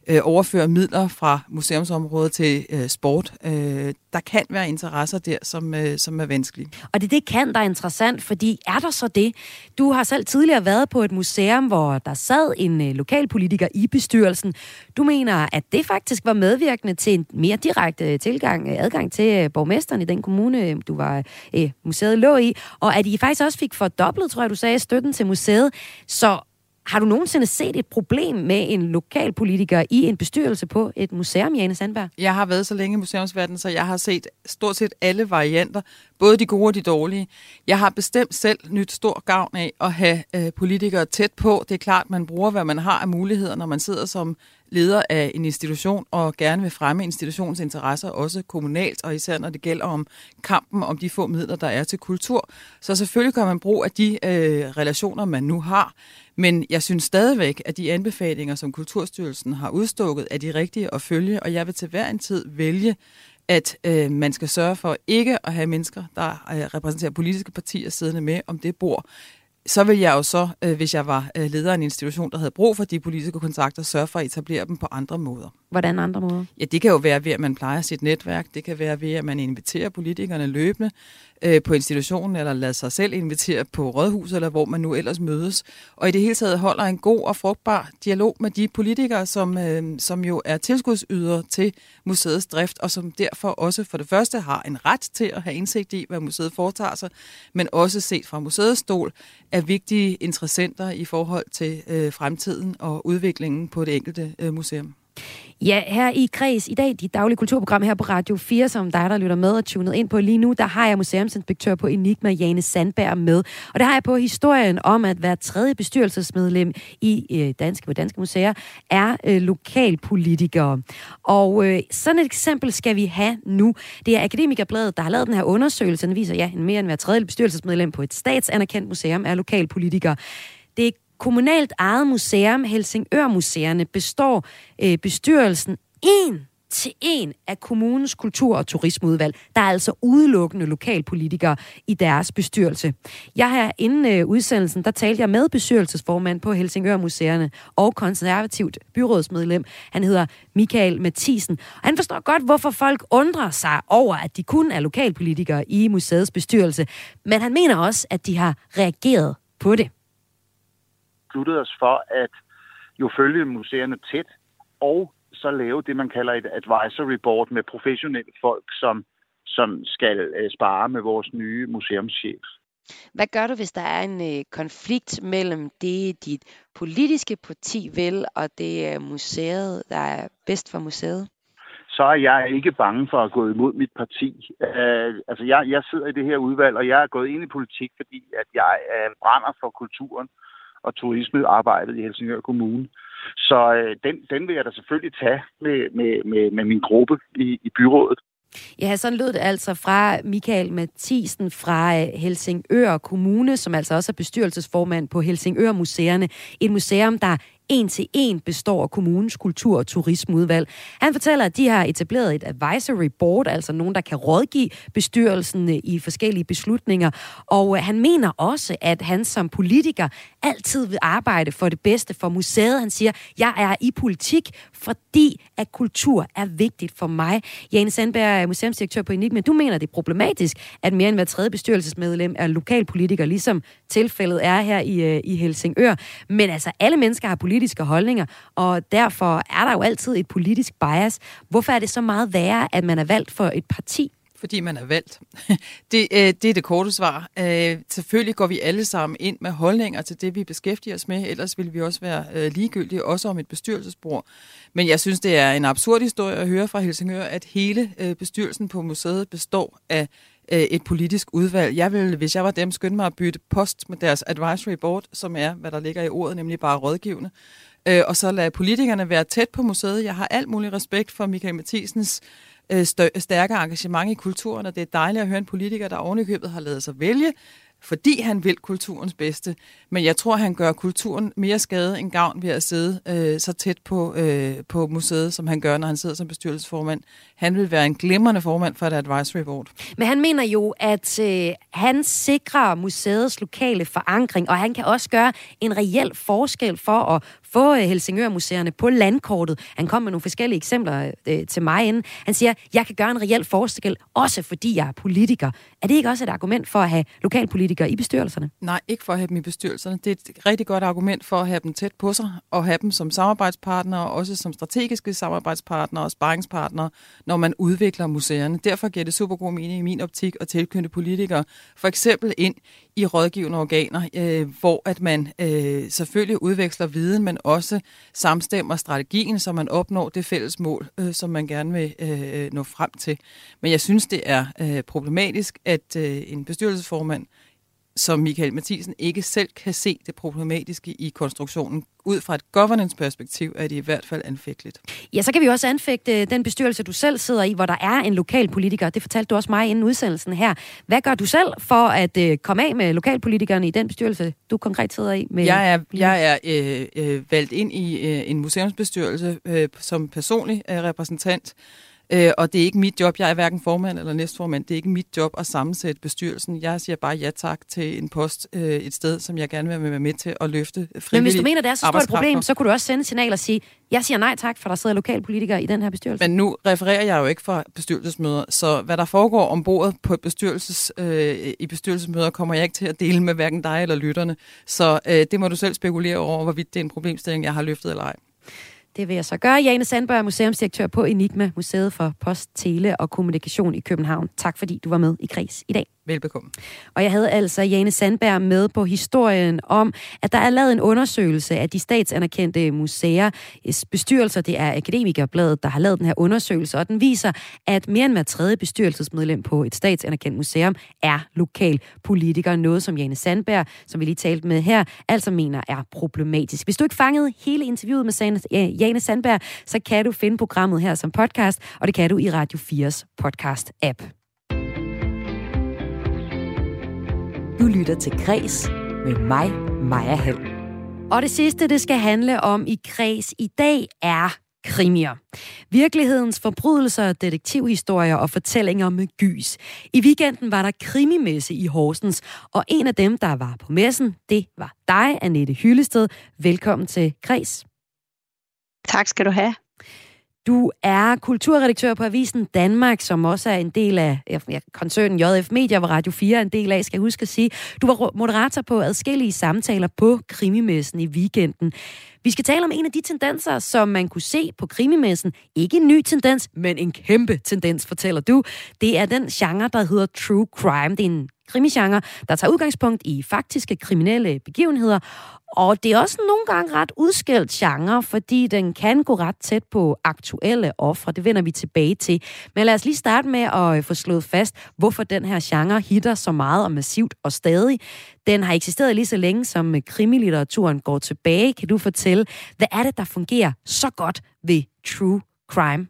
øh, overføre midler fra museumsområdet til øh, sport. Øh, der kan være interesser der, som, øh, som er vanskelige. Og det, det kan, der er interessant, fordi er der så det? Du har selv tidligere været på et museum, hvor der sad en øh, lokalpolitiker i bestyrelsen. Du mener, at det faktisk var medvirkende til en mere direkte øh, tilgang, øh, adgang til øh, borgmesteren i den kommune, øh, du var øh, museet lå i, og at I faktisk også fik fordoblet, tror jeg, du sagde, støtten til museet. Så har du nogensinde set et problem med en lokalpolitiker i en bestyrelse på et museum, Jane Sandberg? Jeg har været så længe i museumsverdenen, så jeg har set stort set alle varianter, både de gode og de dårlige. Jeg har bestemt selv nyt stor gavn af at have øh, politikere tæt på. Det er klart, man bruger, hvad man har af muligheder, når man sidder som leder af en institution og gerne vil fremme institutionens interesser, også kommunalt, og især når det gælder om kampen om de få midler, der er til kultur. Så selvfølgelig kan man bruge af de øh, relationer, man nu har. Men jeg synes stadigvæk, at de anbefalinger, som Kulturstyrelsen har udstukket, er de rigtige at følge, og jeg vil til hver en tid vælge, at øh, man skal sørge for ikke at have mennesker, der øh, repræsenterer politiske partier siddende med om det bord. så vil jeg jo så, øh, hvis jeg var øh, leder af en institution, der havde brug for de politiske kontakter, sørge for at etablere dem på andre måder. Hvordan andre måder? Ja, det kan jo være ved, at man plejer sit netværk. Det kan være ved, at man inviterer politikerne løbende øh, på institutionen, eller lade sig selv invitere på rådhuset, eller hvor man nu ellers mødes. Og i det hele taget holder en god og frugtbar dialog med de politikere, som, øh, som jo er tilskudsyder til museets drift, og som derfor også for det første har en ret til at have indsigt i, hvad museet foretager sig, men også set fra museets stol er vigtige interessenter i forhold til øh, fremtiden og udviklingen på det enkelte øh, museum. Ja, her i Kreds i dag, dit daglige kulturprogram her på Radio 4, som dig, der lytter med og tunet ind på lige nu, der har jeg museumsinspektør på Enigma, Jane Sandberg, med. Og der har jeg på historien om, at hver tredje bestyrelsesmedlem i øh, danske, på Danske Museer er øh, lokalpolitikere. Og øh, sådan et eksempel skal vi have nu. Det er Akademikerbladet, der har lavet den her undersøgelse. Den viser, ja, mere end hver tredje bestyrelsesmedlem på et statsanerkendt museum er lokalpolitikere. Det er kommunalt eget museum, Helsingør Museerne, består øh, bestyrelsen en til en af kommunens kultur- og turismeudvalg. Der er altså udelukkende lokalpolitikere i deres bestyrelse. Jeg har inden øh, udsendelsen, der talte jeg med bestyrelsesformand på Helsingør Museerne og konservativt byrådsmedlem. Han hedder Michael Mathisen. Og han forstår godt, hvorfor folk undrer sig over, at de kun er lokalpolitikere i museets bestyrelse. Men han mener også, at de har reageret på det besluttet os for at jo følge museerne tæt, og så lave det, man kalder et advisory board med professionelle folk, som, som skal øh, spare med vores nye museumschef. Hvad gør du, hvis der er en øh, konflikt mellem det, dit politiske parti vil, og det er museet, der er bedst for museet? Så er jeg ikke bange for at gå imod mit parti. Uh, altså, jeg, jeg sidder i det her udvalg, og jeg er gået ind i politik, fordi at jeg uh, brænder for kulturen og turismearbejdet i Helsingør Kommune. Så øh, den, den vil jeg da selvfølgelig tage med, med, med, med min gruppe i, i byrådet. Ja, sådan lød det altså fra Michael Mathisen fra øh, Helsingør Kommune, som altså også er bestyrelsesformand på Helsingør Museerne. Et museum, der en til en består af kommunens kultur- og turismeudvalg. Han fortæller, at de har etableret et advisory board, altså nogen, der kan rådgive bestyrelsen øh, i forskellige beslutninger. Og øh, han mener også, at han som politiker altid vil arbejde for det bedste for museet. Han siger, jeg er i politik, fordi at kultur er vigtigt for mig. Jane Sandberg er museumsdirektør på Enigma. Du mener, det er problematisk, at mere end hver tredje bestyrelsesmedlem er lokalpolitiker, ligesom tilfældet er her i, øh, i Helsingør. Men altså, alle mennesker har politiske holdninger, og derfor er der jo altid et politisk bias. Hvorfor er det så meget værre, at man er valgt for et parti? Fordi man er valgt. Det, øh, det er det korte svar. Øh, selvfølgelig går vi alle sammen ind med holdninger til det, vi beskæftiger os med. Ellers ville vi også være øh, ligegyldige, også om et bestyrelsesbord. Men jeg synes, det er en absurd historie at høre fra Helsingør, at hele øh, bestyrelsen på museet består af øh, et politisk udvalg. Jeg ville, hvis jeg var dem, skynde mig at bytte post med deres advisory board, som er, hvad der ligger i ordet, nemlig bare rådgivende. Øh, og så lade politikerne være tæt på museet. Jeg har alt mulig respekt for Michael Mathisens øh, stærke engagement i kulturen, og det er dejligt at høre en politiker, der ovenikøbet har lavet sig vælge fordi han vil kulturens bedste. Men jeg tror, han gør kulturen mere skade end gavn ved at sidde øh, så tæt på, øh, på museet, som han gør, når han sidder som bestyrelsesformand. Han vil være en glimrende formand for et advisory board. Men han mener jo, at øh, han sikrer museets lokale forankring, og han kan også gøre en reel forskel for at få øh, Helsingør-museerne på landkortet. Han kom med nogle forskellige eksempler øh, øh, til mig inden. Han siger, jeg kan gøre en reel forskel, også fordi jeg er politiker. Er det ikke også et argument for at have lokalpolitikere i bestyrelserne? Nej, ikke for at have dem i bestyrelserne. Det er et rigtig godt argument for at have dem tæt på sig, og have dem som samarbejdspartnere, også som strategiske samarbejdspartnere og sparringspartnere, når man udvikler museerne. Derfor giver det super god mening i min optik at tilknytte politikere, for eksempel ind i rådgivende organer, øh, hvor at man øh, selvfølgelig udveksler viden, men også samstemmer strategien, så man opnår det fælles mål, øh, som man gerne vil øh, nå frem til. Men jeg synes, det er øh, problematisk, at øh, en bestyrelsesformand som Michael Mathisen ikke selv kan se det problematiske i konstruktionen. Ud fra et governance-perspektiv er det i hvert fald anfægteligt. Ja, så kan vi også anfægte den bestyrelse, du selv sidder i, hvor der er en lokal politiker. Det fortalte du også mig inden udsendelsen her. Hvad gør du selv for at øh, komme af med lokalpolitikerne i den bestyrelse, du konkret sidder i? Med jeg er, jeg er øh, øh, valgt ind i øh, en museumsbestyrelse øh, som personlig øh, repræsentant Øh, og det er ikke mit job. Jeg er hverken formand eller næstformand. Det er ikke mit job at sammensætte bestyrelsen. Jeg siger bare ja tak til en post øh, et sted, som jeg gerne vil være med til at løfte Men hvis du mener, det er så stort et problem, så kunne du også sende et signal og sige, jeg siger nej tak, for der sidder lokalpolitikere i den her bestyrelse. Men nu refererer jeg jo ikke fra bestyrelsesmøder, så hvad der foregår om bordet på bestyrelses, øh, i bestyrelsesmøder, kommer jeg ikke til at dele med hverken dig eller lytterne. Så øh, det må du selv spekulere over, hvorvidt det er en problemstilling, jeg har løftet eller ej. Det vil jeg så gøre. Jane Sandberg, museumsdirektør på Enigma, Museet for Post, Tele og Kommunikation i København. Tak fordi du var med i Kris i dag. Velbekomme. Og jeg havde altså Jane Sandberg med på historien om, at der er lavet en undersøgelse af de statsanerkendte museer. Bestyrelser, det er Akademikerbladet, der har lavet den her undersøgelse, og den viser, at mere end hver tredje bestyrelsesmedlem på et statsanerkendt museum er lokal politiker. Noget, som Jane Sandberg, som vi lige talte med her, altså mener er problematisk. Hvis du ikke fangede hele interviewet med Jane Sandberg, så kan du finde programmet her som podcast, og det kan du i Radio 4's podcast-app. Du lytter til Græs med mig, Maja Hall. Og det sidste, det skal handle om i Græs i dag, er krimier. Virkelighedens forbrydelser, detektivhistorier og fortællinger med gys. I weekenden var der krimimesse i Horsens, og en af dem, der var på messen, det var dig, Annette Hyllested. Velkommen til Græs. Tak skal du have. Du er kulturredaktør på Avisen Danmark, som også er en del af ja, koncernen JF Media, hvor Radio 4 er en del af, skal jeg huske at sige. Du var moderator på adskillige samtaler på krimimessen i weekenden. Vi skal tale om en af de tendenser, som man kunne se på krimimessen. Ikke en ny tendens, men en kæmpe tendens, fortæller du. Det er den genre, der hedder true crime. Det er en krimisgenre, der tager udgangspunkt i faktiske kriminelle begivenheder, og det er også nogle gange ret udskældt genre, fordi den kan gå ret tæt på aktuelle ofre. Det vender vi tilbage til. Men lad os lige starte med at øh, få slået fast, hvorfor den her genre hitter så meget og massivt og stadig. Den har eksisteret lige så længe, som øh, krimilitteraturen går tilbage. Kan du fortælle, hvad er det, der fungerer så godt ved true crime?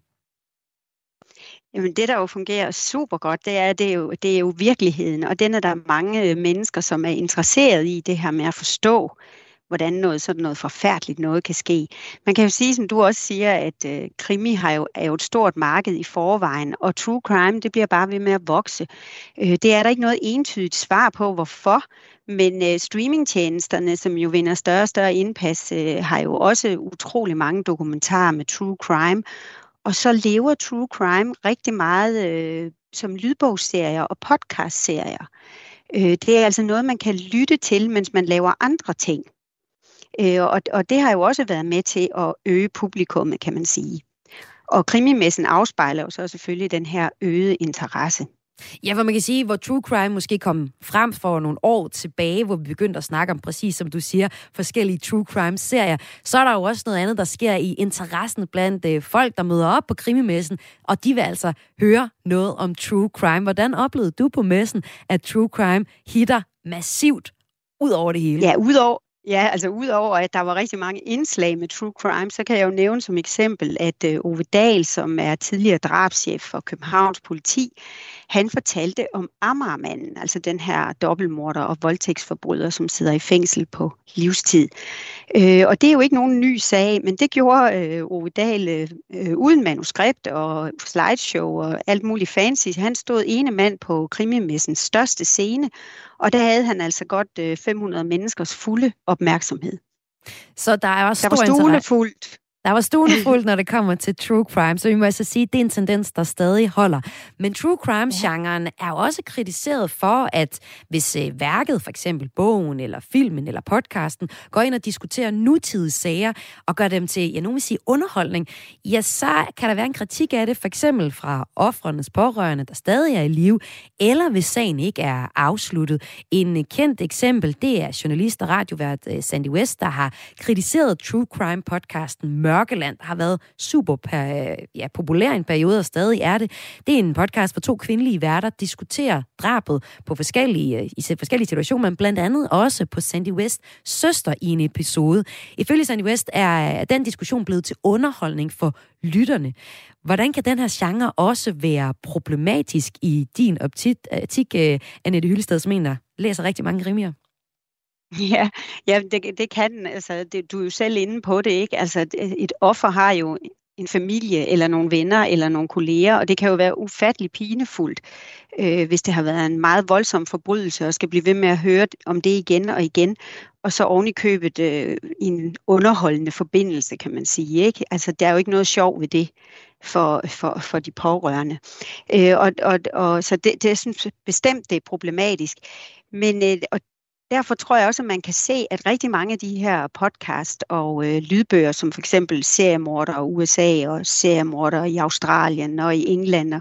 Jamen det, der jo fungerer super godt, det er, det er, jo, det er jo virkeligheden, og den er der mange øh, mennesker, som er interesseret i det her med at forstå, hvordan noget sådan noget forfærdeligt noget kan ske. Man kan jo sige, som du også siger, at øh, krimi har jo, er jo et stort marked i forvejen, og true crime, det bliver bare ved med at vokse. Øh, det er der ikke noget entydigt svar på, hvorfor, men øh, streamingtjenesterne, som jo vinder større og større indpas, øh, har jo også utrolig mange dokumentarer med true crime, og så lever true crime rigtig meget øh, som lydbogsserier og podcastserier. Øh, det er altså noget, man kan lytte til, mens man laver andre ting. Øh, og, og det har jo også været med til at øge publikummet, kan man sige. Og krimimessen afspejler jo så selvfølgelig den her øgede interesse. Ja, hvor man kan sige, hvor true crime måske kom frem for nogle år tilbage, hvor vi begyndte at snakke om præcis, som du siger, forskellige true crime-serier, så er der jo også noget andet, der sker i interessen blandt øh, folk, der møder op på krimimessen, og de vil altså høre noget om true crime. Hvordan oplevede du på messen, at true crime hitter massivt ud over det hele? Ja, ud over, Ja, altså udover at der var rigtig mange indslag med true crime, så kan jeg jo nævne som eksempel, at øh, Ove Dahl, som er tidligere drabschef for Københavns politi, han fortalte om Amagermanden, altså den her dobbeltmorder og voldtægtsforbryder, som sidder i fængsel på livstid. Øh, og det er jo ikke nogen ny sag, men det gjorde øh, Ove Dahl øh, uden manuskript og slideshow og alt muligt fancy. Han stod ene mand på krimimessens største scene, og der havde han altså godt øh, 500 menneskers fulde opmærksomhed. Så der er også der var fuldt. Der var stuende fuldt, når det kommer til true crime, så vi må altså sige, at det er en tendens, der stadig holder. Men true crime-genren er jo også kritiseret for, at hvis øh, værket, for eksempel bogen, eller filmen, eller podcasten, går ind og diskuterer nutidige sager, og gør dem til, ja, nogen vil sige underholdning, ja, så kan der være en kritik af det, for eksempel fra offrenes pårørende, der stadig er i live, eller hvis sagen ikke er afsluttet. En kendt eksempel, det er journalist og radiovært øh, Sandy West, der har kritiseret true crime-podcasten Mørkeland, der har været super ja, populær en periode, og stadig er det. Det er en podcast, hvor to kvindelige værter diskuterer drabet på forskellige, øh, i forskellige situationer, men blandt andet også på Sandy West søster i en episode. Ifølge Sandy West er den diskussion blevet til underholdning for lytterne. Hvordan kan den her genre også være problematisk i din øh, optik, øh, Annette Hyllested, som en, der læser rigtig mange krimier? Ja, ja det, det kan den. Altså, det, du er jo selv inde på det, ikke? Altså, et offer har jo en familie, eller nogle venner, eller nogle kolleger, og det kan jo være ufattelig pinefuldt, øh, hvis det har været en meget voldsom forbrydelse, og skal blive ved med at høre om det igen og igen, og så oven i købet øh, en underholdende forbindelse, kan man sige. Ikke? Altså, der er jo ikke noget sjov ved det for, for, for de pårørende. Øh, og, og, og, så det, det, jeg synes bestemt, det er problematisk. Men øh, og derfor tror jeg også, at man kan se, at rigtig mange af de her podcast og øh, lydbøger, som for eksempel seriemorder i USA og seriemorder i Australien og i England, og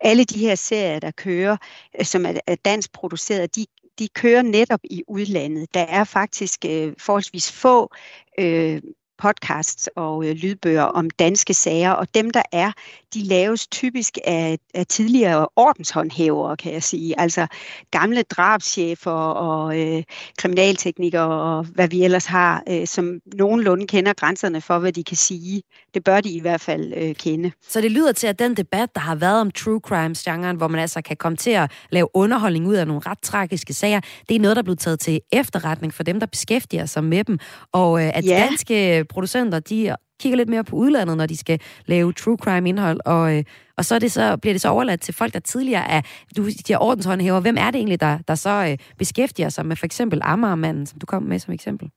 alle de her serier, der kører, øh, som er, er dansk produceret, de, de kører netop i udlandet. Der er faktisk øh, forholdsvis få øh, podcasts og øh, lydbøger om danske sager, og dem der er, de laves typisk af, af tidligere ordenshåndhævere, kan jeg sige. Altså gamle drabschefer og øh, kriminalteknikere og hvad vi ellers har, øh, som nogenlunde kender grænserne for, hvad de kan sige. Det bør de i hvert fald øh, kende. Så det lyder til, at den debat, der har været om true crimes-genren, hvor man altså kan komme til at lave underholdning ud af nogle ret tragiske sager, det er noget, der er blevet taget til efterretning for dem, der beskæftiger sig med dem. Og øh, at ja. danske producenter, de kigger lidt mere på udlandet, når de skal lave true crime indhold, og, øh, og så, er det så bliver det så overladt til folk, der tidligere er, du siger ordenshåndhæver. Hvem er det egentlig, der, der så øh, beskæftiger sig med for eksempel Amagermanden, som du kom med som eksempel?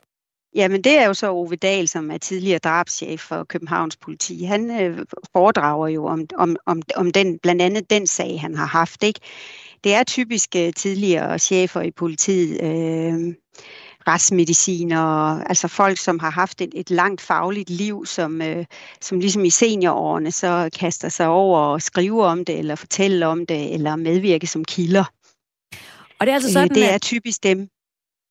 Jamen, det er jo så Ove Dahl, som er tidligere drabschef for Københavns politi. Han øh, foredrager jo om, om, om, om den, blandt andet den sag, han har haft. Ikke? Det er typisk øh, tidligere chefer i politiet, øh, retsmediciner, altså folk, som har haft et, et langt fagligt liv, som, øh, som ligesom i seniorårene så kaster sig over og skriver om det, eller fortæller om det, eller medvirker som kilder. Og det er altså øh, sådan, det er typisk dem.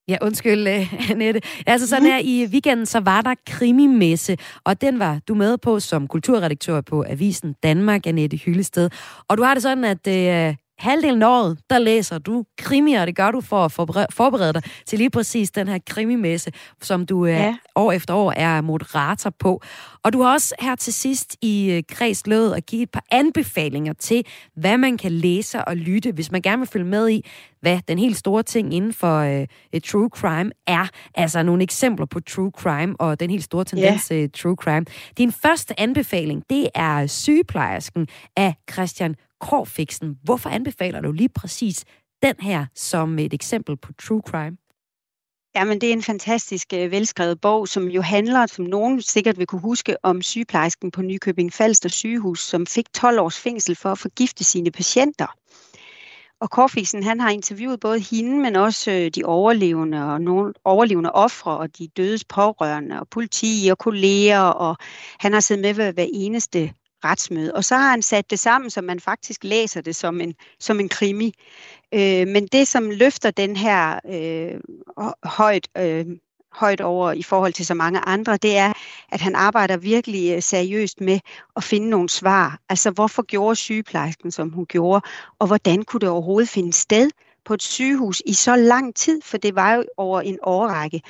Ja, undskyld, uh, Annette. Altså sådan her, i weekenden, så var der krimimesse, og den var du med på som kulturredaktør på Avisen Danmark, Annette Hyllested. Og du har det sådan, at uh, halvdelen af året, der læser du krimier, og det gør du for at forberede dig til lige præcis den her krimimesse, som du øh, ja. år efter år er moderator på. Og du har også her til sidst i øh, Kreds lovet at give et par anbefalinger til, hvad man kan læse og lytte, hvis man gerne vil følge med i, hvad den helt store ting inden for øh, true crime er. Altså nogle eksempler på true crime og den helt store tendens til ja. true crime. Din første anbefaling, det er sygeplejersken af Christian Krogfiksen. Hvorfor anbefaler du lige præcis den her som et eksempel på true crime? Jamen, det er en fantastisk øh, velskrevet bog, som jo handler, som nogen sikkert vil kunne huske, om sygeplejersken på Nykøbing Falster sygehus, som fik 12 års fængsel for at forgifte sine patienter. Og Korfiksen, han har interviewet både hende, men også øh, de overlevende og nogle overlevende ofre og de dødes pårørende og politi og kolleger, og han har siddet med ved hver eneste retsmøde. Og så har han sat det sammen, så man faktisk læser det som en, som en krimi. Øh, men det, som løfter den her øh, højt, øh, højt over i forhold til så mange andre, det er, at han arbejder virkelig øh, seriøst med at finde nogle svar. Altså, hvorfor gjorde sygeplejersken, som hun gjorde, og hvordan kunne det overhovedet finde sted på et sygehus i så lang tid, for det var jo over en årrække.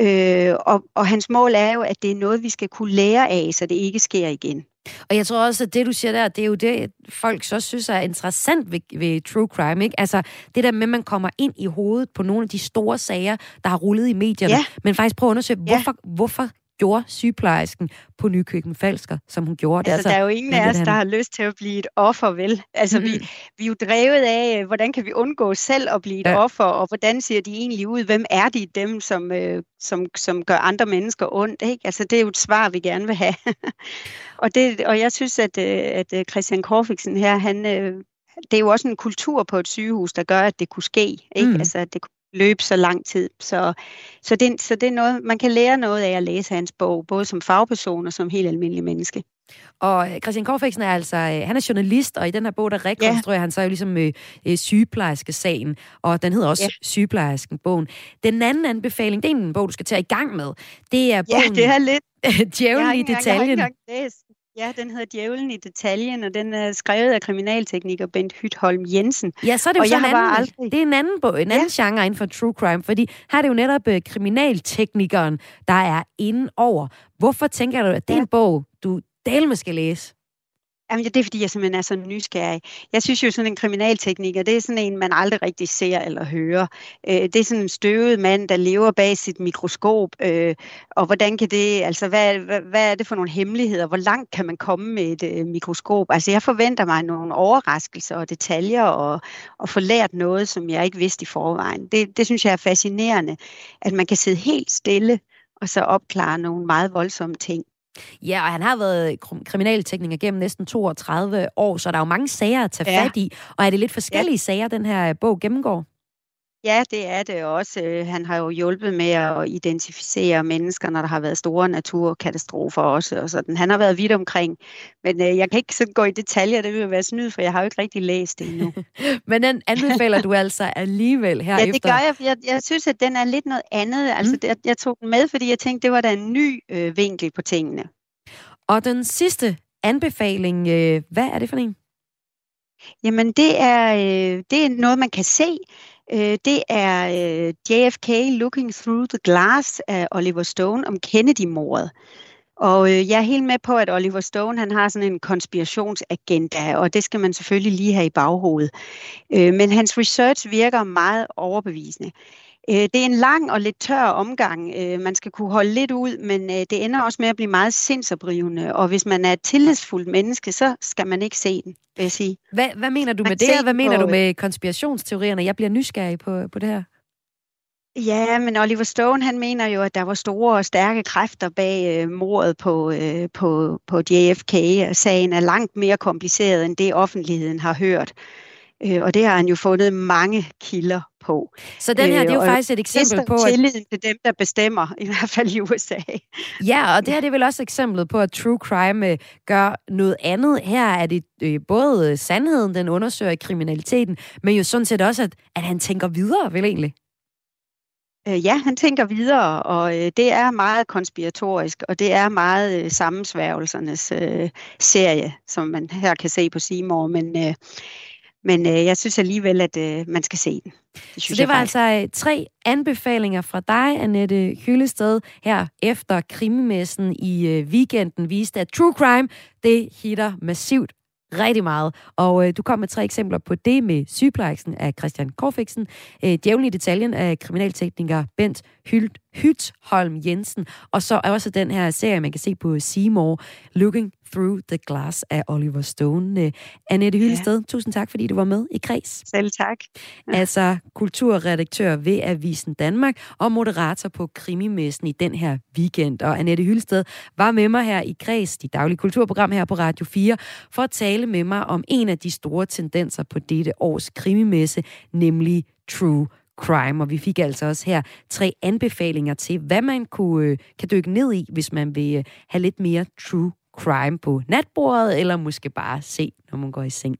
Øh, og, og hans mål er jo, at det er noget, vi skal kunne lære af, så det ikke sker igen. Og jeg tror også, at det, du siger der, det er jo det, folk så synes er interessant ved, ved true crime. Ikke? Altså det der med, at man kommer ind i hovedet på nogle af de store sager, der har rullet i medierne, ja. men faktisk prøve at undersøge, ja. hvorfor, hvorfor gjorde sygeplejersken på Nykøben Falsker, som hun gjorde. Altså, det, altså, der er jo ingen af os, der har lyst til at blive et offer, vel? Altså, mm-hmm. vi, vi er jo drevet af, hvordan kan vi undgå selv at blive et ja. offer, og hvordan ser de egentlig ud? Hvem er de, dem, som, øh, som, som gør andre mennesker ondt? Ikke? Altså, det er jo et svar, vi gerne vil have. og, det, og jeg synes, at, øh, at øh, Christian Korfiksen her, han, det er jo også en kultur på et sygehus, der gør, at det kunne ske. Ikke? Mm. Altså, at det løbe så lang tid. Så, så, det, så det er noget, man kan lære noget af at læse hans bog, både som fagperson og som helt almindelig menneske. Og øh, Christian Korfiksen er altså, øh, han er journalist, og i den her bog, der rekonstruerer ja. han så jo ligesom øh, øh, sygeplejerske-sagen, og den hedder også ja. Sygeplejersken-bogen. Den anden anbefaling, det er en bog, du skal tage i gang med. Det er bogen... Ja, det er lidt... Djævlen i detaljen. Jeg har ikke læst Ja, den hedder Djævlen i detaljen, og den er skrevet af kriminaltekniker Bent Hytholm Jensen. Ja, så er det jo sådan en anden, aldrig... det er en anden, bog, en anden ja. genre inden for true crime, fordi her er det jo netop uh, kriminalteknikeren, der er inde over. Hvorfor tænker du, at det er en bog, du delme skal læse? Jamen, det er fordi, jeg simpelthen er så nysgerrig. Jeg synes jo, sådan en kriminaltekniker, det er sådan en, man aldrig rigtig ser eller hører. Øh, det er sådan en støvet mand, der lever bag sit mikroskop. Øh, og hvordan kan det, altså hvad, hvad, hvad er det for nogle hemmeligheder? Hvor langt kan man komme med et øh, mikroskop? Altså jeg forventer mig nogle overraskelser og detaljer og, og få lært noget, som jeg ikke vidste i forvejen. Det, det synes jeg er fascinerende, at man kan sidde helt stille og så opklare nogle meget voldsomme ting. Ja, og han har været kriminaltekniker gennem næsten 32 år, så der er jo mange sager at tage ja. fat i. Og er det lidt forskellige ja. sager, den her bog gennemgår? Ja, det er det også. Øh, han har jo hjulpet med at identificere mennesker, når der har været store naturkatastrofer også. Og sådan. Han har været vidt omkring. Men øh, jeg kan ikke sådan gå i detaljer, det vil være snyd, for jeg har jo ikke rigtig læst det endnu. Men den anbefaler du altså alligevel her Ja, det gør jeg. Jeg, jeg synes, at den er lidt noget andet. Altså, mm. jeg, jeg tog den med, fordi jeg tænkte, det var da en ny øh, vinkel på tingene. Og den sidste anbefaling, øh, hvad er det for en? Jamen, det er, øh, det er noget, man kan se. Øh, det er øh, JFK Looking Through the Glass af Oliver Stone om Kennedy-mordet. Og øh, jeg er helt med på, at Oliver Stone han har sådan en konspirationsagenda, og det skal man selvfølgelig lige have i baghovedet. Øh, men hans research virker meget overbevisende. Øh, det er en lang og lidt tør omgang. Øh, man skal kunne holde lidt ud, men øh, det ender også med at blive meget sindsoprivende. Og hvis man er et tillidsfuldt menneske, så skal man ikke se den, vil jeg sige. Hvad, hvad mener du man med det, og hvad mener du med konspirationsteorierne? Jeg bliver nysgerrig på, på det her. Ja, men Oliver Stone han mener jo, at der var store og stærke kræfter bag øh, mordet på, øh, på, på JFK. Sagen er langt mere kompliceret end det, offentligheden har hørt. Øh, og det har han jo fundet mange kilder på. Så den her, det er jo øh, faktisk et eksempel på... At... tilliden til dem, der bestemmer, i hvert fald i USA. Ja, og det her det er vel også eksemplet på, at true crime øh, gør noget andet. Her er det øh, både sandheden, den undersøger kriminaliteten, men jo sådan set også, at, at han tænker videre, vel egentlig? Øh, ja, han tænker videre, og øh, det er meget konspiratorisk, og det er meget øh, sammensværgelsernes øh, serie, som man her kan se på Seymour, men øh, men øh, jeg synes alligevel, at øh, man skal se den. Det, synes Så det var faktisk. altså øh, tre anbefalinger fra dig, Annette Hyllested, her efter krimimessen i øh, weekenden viste, at True Crime, det hitter massivt rigtig meget. Og øh, du kom med tre eksempler på det med sygeplejersken af Christian Korfiksen, øh, djævlen i detaljen af kriminaltekniker Bent Hylt, Hytholm Jensen, og så er også den her serie, man kan se på Seymour, Looking Through the Glass af Oliver Stone. Uh, Annette Hyllested, ja. tusind tak, fordi du var med i Kreds. Selv tak. Ja. Altså kulturredaktør ved Avisen Danmark og moderator på Krimimessen i den her weekend. Og Annette Hyllested var med mig her i Kreds, de daglige kulturprogram her på Radio 4, for at tale med mig om en af de store tendenser på dette års krimimesse, nemlig True crime, og vi fik altså også her tre anbefalinger til, hvad man kunne, øh, kan dykke ned i, hvis man vil øh, have lidt mere true crime på natbordet, eller måske bare se, når man går i seng.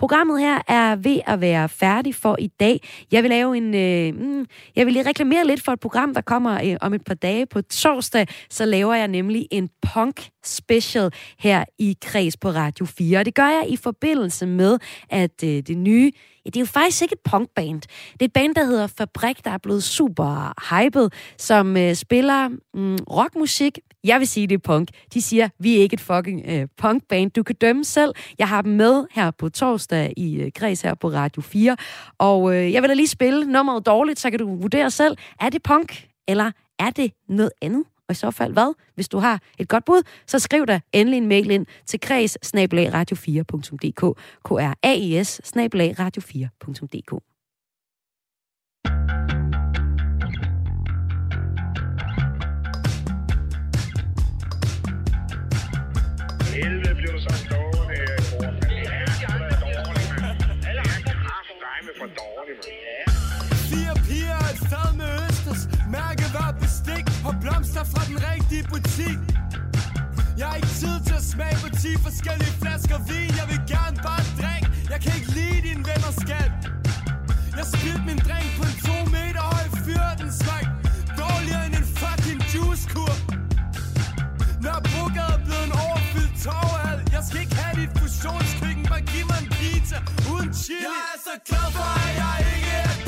Programmet her er ved at være færdig for i dag. Jeg vil lave en, øh, mm, jeg vil lige reklamere lidt for et program, der kommer øh, om et par dage på torsdag. Så laver jeg nemlig en punk special her i Kreds på Radio 4. Og det gør jeg i forbindelse med, at øh, det nye det er jo faktisk ikke et punkband. Det er et band, der hedder Fabrik, der er blevet super hyped, som øh, spiller mm, rockmusik. Jeg vil sige, det er punk. De siger, vi er ikke et fucking øh, punkband. Du kan dømme selv. Jeg har dem med her på torsdag i øh, Græs her på Radio 4. Og øh, jeg vil da lige spille nummeret dårligt, så kan du vurdere selv. Er det punk, eller er det noget andet? Og i så fald hvad? Hvis du har et godt bud, så skriv da endelig en mail ind til kreds radio4.dk. k r a i s radio4.dk. Helvede bliver du så stående, øh, bror. Det er dårligt, mand. Alle andre kraft, for dårligt, mand. Og blomster fra den rigtige butik. Jeg har ikke tid til at smage på 10 forskellige flasker vin. Jeg vil gerne bare drikke. Jeg kan ikke lide din venner skat. Jeg spildte min drink på en 2 meter høj fyr. Den smag dårligere end en fucking juicekur. Når Brugade er blevet en overfyldt torvhal. Jeg skal ikke have dit fusionskøkken. Bare giv mig en pizza uden chili. Jeg er så glad for, at jeg ikke er